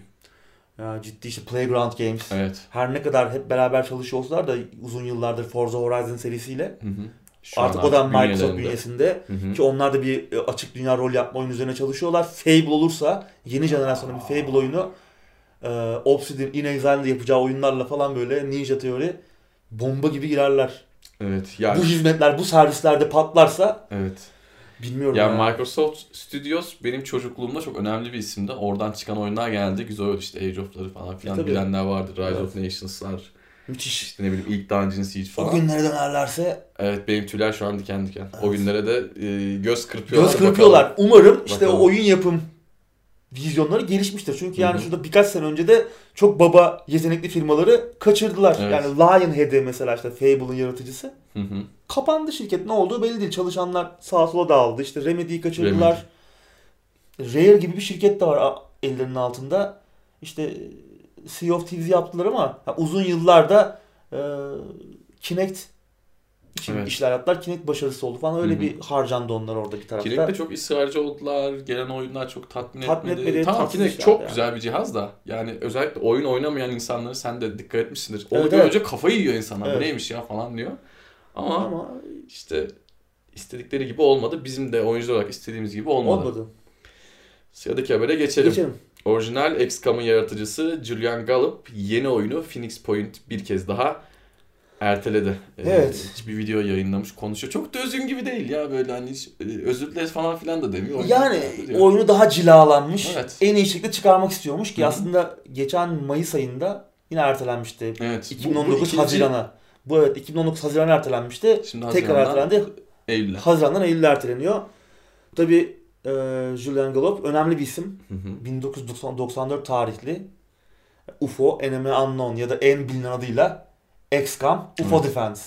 ya ciddi işte Playground Games. Evet. Her ne kadar hep beraber çalışıyor olsalar da uzun yıllardır Forza Horizon serisiyle Hı hı. Şu artık o da Microsoft bünyesinde. Ki onlar da bir e, açık dünya rol yapma oyunu üzerine çalışıyorlar. Fable olursa yeni jenerasyonun bir Fable oyunu e, Obsidian, In Exile'de yapacağı oyunlarla falan böyle Ninja Theory bomba gibi girerler. Evet. Yani, Bu hizmetler, bu servislerde patlarsa evet. bilmiyorum Yani ya. Microsoft Studios benim çocukluğumda çok önemli bir isimdi. Oradan çıkan oyunlar geldi. Güzel oldu işte Age of'ları falan filan Tabii. bilenler vardır. Rise Evet. of Nations'lar. Müthiş. İşte ne bileyim ilk Dungeon Siege O falan. günlere dönerlerse Evet benim tüyler şu an diken diken. Evet. O günlere de e, göz kırpıyorlar. göz kırpıyorlar. Umarım işte Bakalım. o oyun yapım vizyonları gelişmiştir. Çünkü yani Hı hı. şurada birkaç sene önce de çok baba yetenekli firmaları kaçırdılar. Evet. Yani Lionhead'i mesela işte Fable'ın yaratıcısı. Hı hı. Kapandı şirket. Ne olduğu belli değil. Çalışanlar sağa sola dağıldı. İşte Remedy'yi kaçırdılar. Rare gibi bir şirket de var ellerinin altında. İşte Sea of Thieves yaptılar ama ha, uzun yıllarda e, Kinect için Evet. işler yaptılar. Kinect başarısı oldu falan. Öyle Hı hı. bir harcandı onlar orada bir tarafta. Kinect'te çok ısrarcı oldular. Gelen oyunlar çok tatmin, Tatmin etmedi. etmedi, Tamam Kinect çok yani. güzel bir cihaz da. Yani özellikle oyun oynamayan insanları sen de dikkat etmişsindir. Onu Evet, görünce evet. kafayı yiyor insanlar. Evet. Neymiş ya falan diyor. Ama, Ama işte istedikleri gibi olmadı. Bizim de oyuncu olarak istediğimiz gibi olmadı. olmadı. Sıradaki habere geçelim. Geçelim. Orijinal XCOM'un yaratıcısı Julian Gallup yeni oyunu Phoenix Point bir kez daha erteledi. Ee, Evet. bir video yayınlamış konuşuyor. Çok da özgün gibi değil ya böyle hani hiç, e, özür dileriz falan filan da demiyor. Yani Oyunu- oyunu daha cilalanmış. Evet. En iyi şekilde çıkarmak istiyormuş ki Hı hı. aslında geçen Mayıs ayında yine ertelenmişti. Evet. bu- bu 2019 ikinci- Haziran'a. Bu evet 2019 Haziran'a ertelenmişti. Şimdi Tekrar ertelendi. Eylül'e. Haziran'dan Eylül'e erteleniyor. Tabi Julian Gallup önemli bir isim. Hı hı. 1994 tarihli UFO, Enemy Unknown ya da en bilinen adıyla XCOM, UFO Evet. Defense.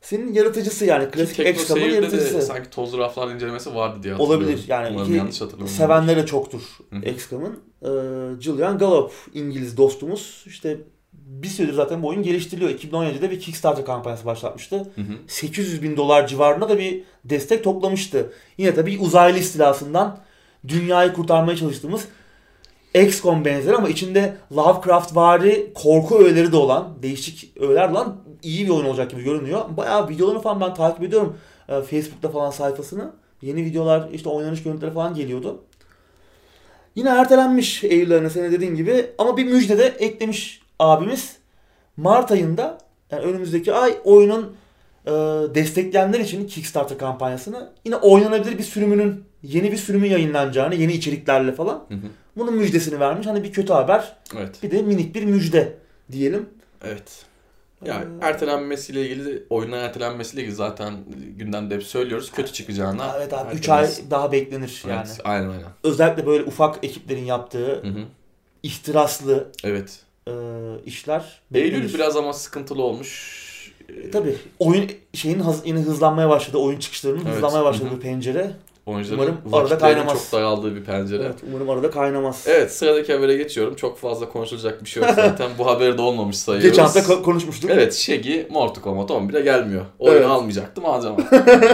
Senin yaratıcısı yani klasik XCOM'un Seyir'de de yaratıcısı. sanki tozlu raflar incelemesi vardı diye hatırlıyorum. Olabilir yani Umarım ki yanlış hatırlamıyorum. de çoktur. XCOM'un. Ee, Julian Gallup İngiliz dostumuz işte bir süredir zaten bu oyun geliştiriliyor. 2017'de bir Kickstarter kampanyası başlatmıştı. Hı hı. 800 bin dolar civarında da bir destek toplamıştı. Yine tabii uzaylı istilasından dünyayı kurtarmaya çalıştığımız XCOM benzeri ama içinde Lovecraft vari korku öğeleri de olan, değişik öğeler olan iyi bir oyun olacak gibi görünüyor. Bayağı videolarını falan ben takip ediyorum. Ee, Facebook'ta falan sayfasını. Yeni videolar, işte oynanış görüntüleri falan geliyordu. Yine ertelenmiş Eylül ayına senin dediğin gibi ama bir müjde de eklemiş abimiz. Mart ayında yani önümüzdeki ay oyunun e, destekleyenler için Kickstarter kampanyasını yine oynanabilir bir sürümünün yeni bir sürümü yayınlanacağını yeni içeriklerle falan Hı hı. Bunun müjdesini vermiş. Hani bir kötü haber Evet. bir de minik bir müjde diyelim. Evet. Yani Ee, ertelenmesiyle ilgili, oyunun ertelenmesiyle ilgili zaten gündemde hep söylüyoruz. Kötü çıkacağına. Evet abi 3 ertelenmesi- ay daha beklenir yani. Evet, aynen aynen. Özellikle böyle ufak ekiplerin yaptığı Hı hı. ihtiraslı Evet. e, işler beklenir. Eylül biraz ama sıkıntılı olmuş. E, Tabii oyun şeyin hız, yine hızlanmaya başladı. Oyun çıkışlarının Evet. hızlanmaya başladığı Hı hı. bir pencere. Oyuncuların Umarım arada kaynamaz. çok daraldığı bir pencere. Evet. Evet umarım arada kaynamaz. sıradaki habere geçiyorum. Çok fazla konuşulacak bir şey yok zaten. Bu haberi de olmamış sayıyoruz. Geçen hafta ko- konuşmuştuk. Evet Shaggy Mortal Kombat 11'e gelmiyor. Oyunu Evet. almayacaktım alacağım.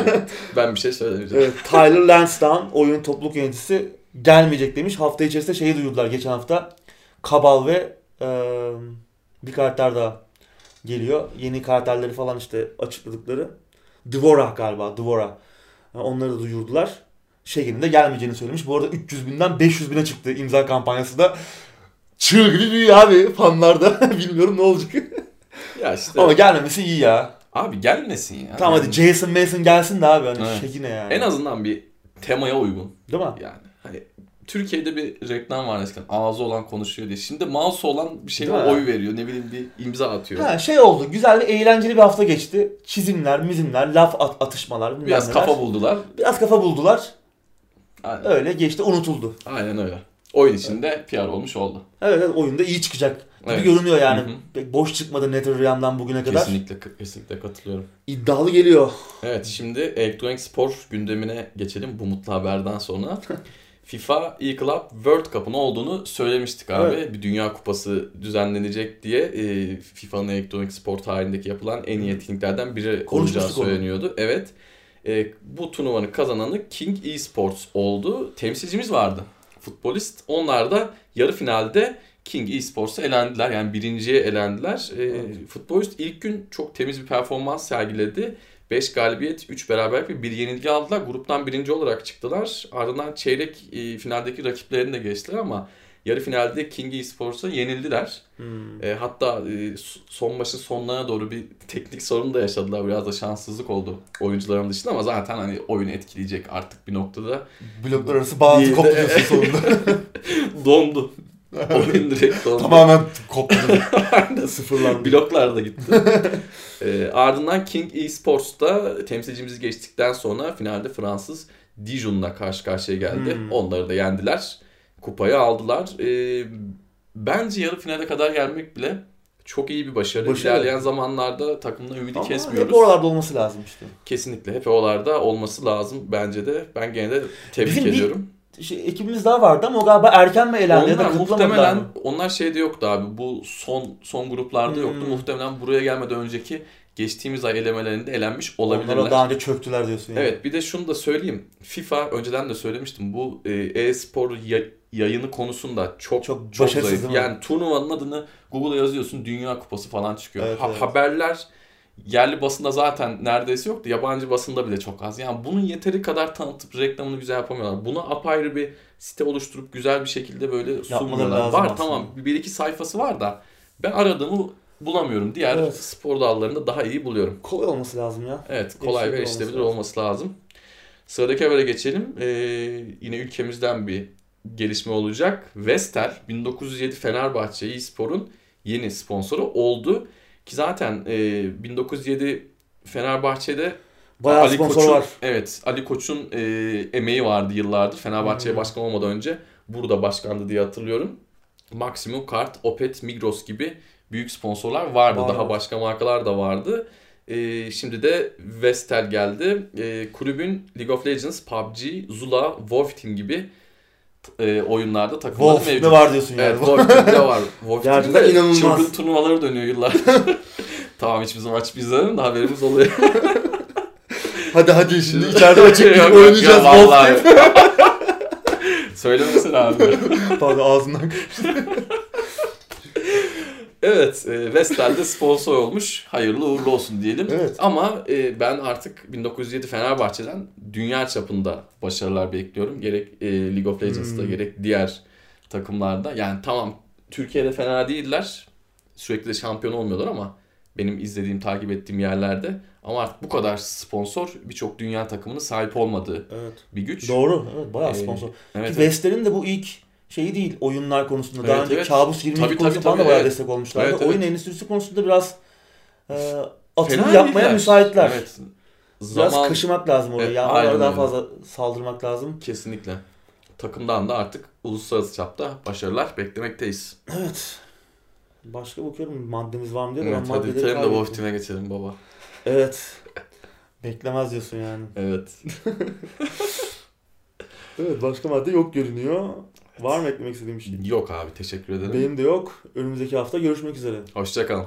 ben bir şey söylemeyeceğim. Evet, Tyler Lansdowne oyun topluluk yöneticisi gelmeyecek demiş. Hafta içerisinde şeyi duyurdular geçen hafta. Kabal ve e, bir karakter daha geliyor. Yeni karakterleri falan işte açıkladıkları. Dvora galiba. Dvora. Onları da duyurdular. Şeyin de gelmeyeceğini söylemiş. Bu arada 300 binden 500 bine çıktı imza kampanyası da. Çığ gibi büyüyor abi fanlarda. Bilmiyorum ne olacak. Ya işte Ama gelmemesi iyi ya. abi gelmesin ya. Tamam hadi Yani Jason Mason gelsin de abi. Hani Evet. Şeki ne yani. En azından bir temaya uygun. Değil mi? Yani hani Türkiye'de bir reklam var eskiden ağzı olan konuşuyor diye. Şimdi mouse olan bir şeye Değil mi? oy veriyor. Ne bileyim bir imza atıyor. Ha, şey oldu. Güzel ve eğlenceli bir hafta geçti. Çizimler, mizimler, laf at- atışmalar. Biraz neler. kafa buldular. Biraz kafa buldular. Aynen. Öyle geçti, unutuldu. Aynen öyle. Oyun içinde PR olmuş oldu. Evet, evet oyunda iyi çıkacak gibi Evet. görünüyor yani. Hı hı. Pek boş çıkmadı NetherRealm'dan bugüne kadar. Kesinlikle kesinlikle katılıyorum. İddialı geliyor. Evet şimdi elektronik spor gündemine geçelim bu mutlu haberden sonra. FIFA E-Club World Cup'ın olduğunu söylemiştik abi. Evet. Bir Dünya Kupası düzenlenecek diye e, FIFA'nın elektronik spor tarihindeki yapılan en iyi etkinliklerden biri olacağı Konuşmuştuk onu. söyleniyordu. Evet. E, bu turnuvanın kazananı King Esports oldu. Temsilcimiz vardı. Futbolist. Onlar da yarı finalde King Esports'a elendiler. Yani birinciye elendiler. E, Evet. Futbolist ilk gün çok temiz bir performans sergiledi. 5 galibiyet, 3 beraberlik ve bir yenilgi aldılar. Gruptan birinci olarak çıktılar. Ardından çeyrek e, finaldeki rakiplerini de geçtiler ama yarı finalde King Esports'a yenildiler. Hmm. E, hatta e, son maçın sonlarına doğru bir teknik sorun da yaşadılar. Biraz da şanssızlık oldu oyuncuların dışında ama zaten hani oyunu etkileyecek artık bir noktada. Bloklar arası bağlantı diyorsun sonunda. Dondu. Oyun direkt dondu. Tamamen koptu. Sıfırlandı. Bloklar da gitti. Ee, ardından King Esports'ta temsilcimizi geçtikten sonra finalde Fransız Dijon'la karşı karşıya geldi. Hmm. Onları da yendiler. Kupayı aldılar. Ee, bence yarı finale kadar gelmek bile çok iyi bir başarı. Başarı. İlerleyen zamanlarda takımdan ümidi Ama kesmiyoruz. hep oralarda olması lazım işte. Kesinlikle hep oralarda olması lazım bence de. Ben gene de tebrik Bizim ediyorum. Şey, ekibimiz daha vardı ama o galiba erken mi elendi ya da Onlar muhtemelen mı? onlar şeyde yoktu abi. Bu son son gruplarda yoktu. Hmm. Muhtemelen buraya gelmeden önceki geçtiğimiz ay elemelerinde elenmiş olabilirler. Onlara daha önce çöktüler diyorsun yani. Evet bir de şunu da söyleyeyim. FIFA önceden de söylemiştim. Bu e, e-spor ya- yayını konusunda çok Çok çok, zayıf. Yani turnuvanın adını Google'a yazıyorsun Dünya Kupası falan çıkıyor. Evet, Ha- evet. Haberler yerli basında zaten neredeyse yoktu. Yabancı basında bile çok az. Yani bunun yeteri kadar tanıtıp reklamını güzel yapamıyorlar. Buna apayrı bir site oluşturup güzel bir şekilde böyle sunmuyorlar. Var aslında. tamam bir iki sayfası var da ben aradığımı bulamıyorum. Diğer Evet. spor dallarında daha iyi buluyorum. Kolay olması lazım ya. Evet kolay ve erişilebilir olması olması lazım. Sıradaki habere geçelim. Ee, yine ülkemizden bir gelişme olacak. Vestel 1907 Fenerbahçe e-spor'un yeni sponsoru oldu. Ki zaten e, 1907 Fenerbahçe'de Bayağı Ali sponsor Koç'un, var. Evet Ali Koç'un e, emeği vardı yıllardır. Fenerbahçe'ye Hmm. başkan olmadan önce burada başkandı diye hatırlıyorum. Maximum Kart, Opet, Migros gibi büyük sponsorlar vardı. Var, Daha başka markalar da vardı. E, şimdi de Vestel geldi. E, kulübün League of Legends, PUBG, Zula, Wolf Team gibi e, oyunlarda takımları Wolf mevcut. ne var diyorsun yani. Evet Wolf Team'de var. Wolf Gerçekten inanılmaz. çılgın turnuvaları dönüyor yıllar. tamam hiçbir maç bizlerin de haberimiz oluyor. hadi hadi şimdi içeride açık bir oynayacağız. Wolf Söylemesene abi. Pardon ağzından. Evet, e, Vestel'de sponsor olmuş. Hayırlı uğurlu olsun diyelim. Evet. Ama e, ben artık 1907 Fenerbahçe'den dünya çapında başarılar bekliyorum. Gerek e, League of Legends'ta Hmm. gerek diğer takımlarda. Yani tamam Türkiye'de fena değiller. Sürekli de şampiyon olmuyorlar ama benim izlediğim, takip ettiğim yerlerde ama artık bu kadar sponsor birçok dünya takımının sahip olmadığı Evet. bir güç. Doğru. Evet bayağı Ee, sponsor. Evet, Ki Vestel'in de bu ilk şeyi değil oyunlar konusunda. Daha Evet, önce evet. Kabus 22 Tabii, konusunda tabii, falan da bayağı evet. destek olmuşlardı. Evet, Oyun evet. endüstrisi konusunda biraz e, atılım Fena yapmaya değiller. müsaitler. Evet. Biraz Zaman kaşımak lazım oraya. Evet, oralara daha fazla saldırmak lazım. kesinlikle. Takımdan da artık uluslararası çapta başarılar beklemekteyiz. Evet. Başka bakıyorum maddemiz var mı diye. Evet, ben hadi bitirelim de kaybettim. Wolf Team'e geçelim baba. Evet. Beklemez diyorsun yani. Evet. Evet başka madde yok görünüyor. Var mı eklemek istediğim bir şey? Yok abi teşekkür ederim. Benim de yok. Önümüzdeki hafta görüşmek üzere. Hoşçakalın.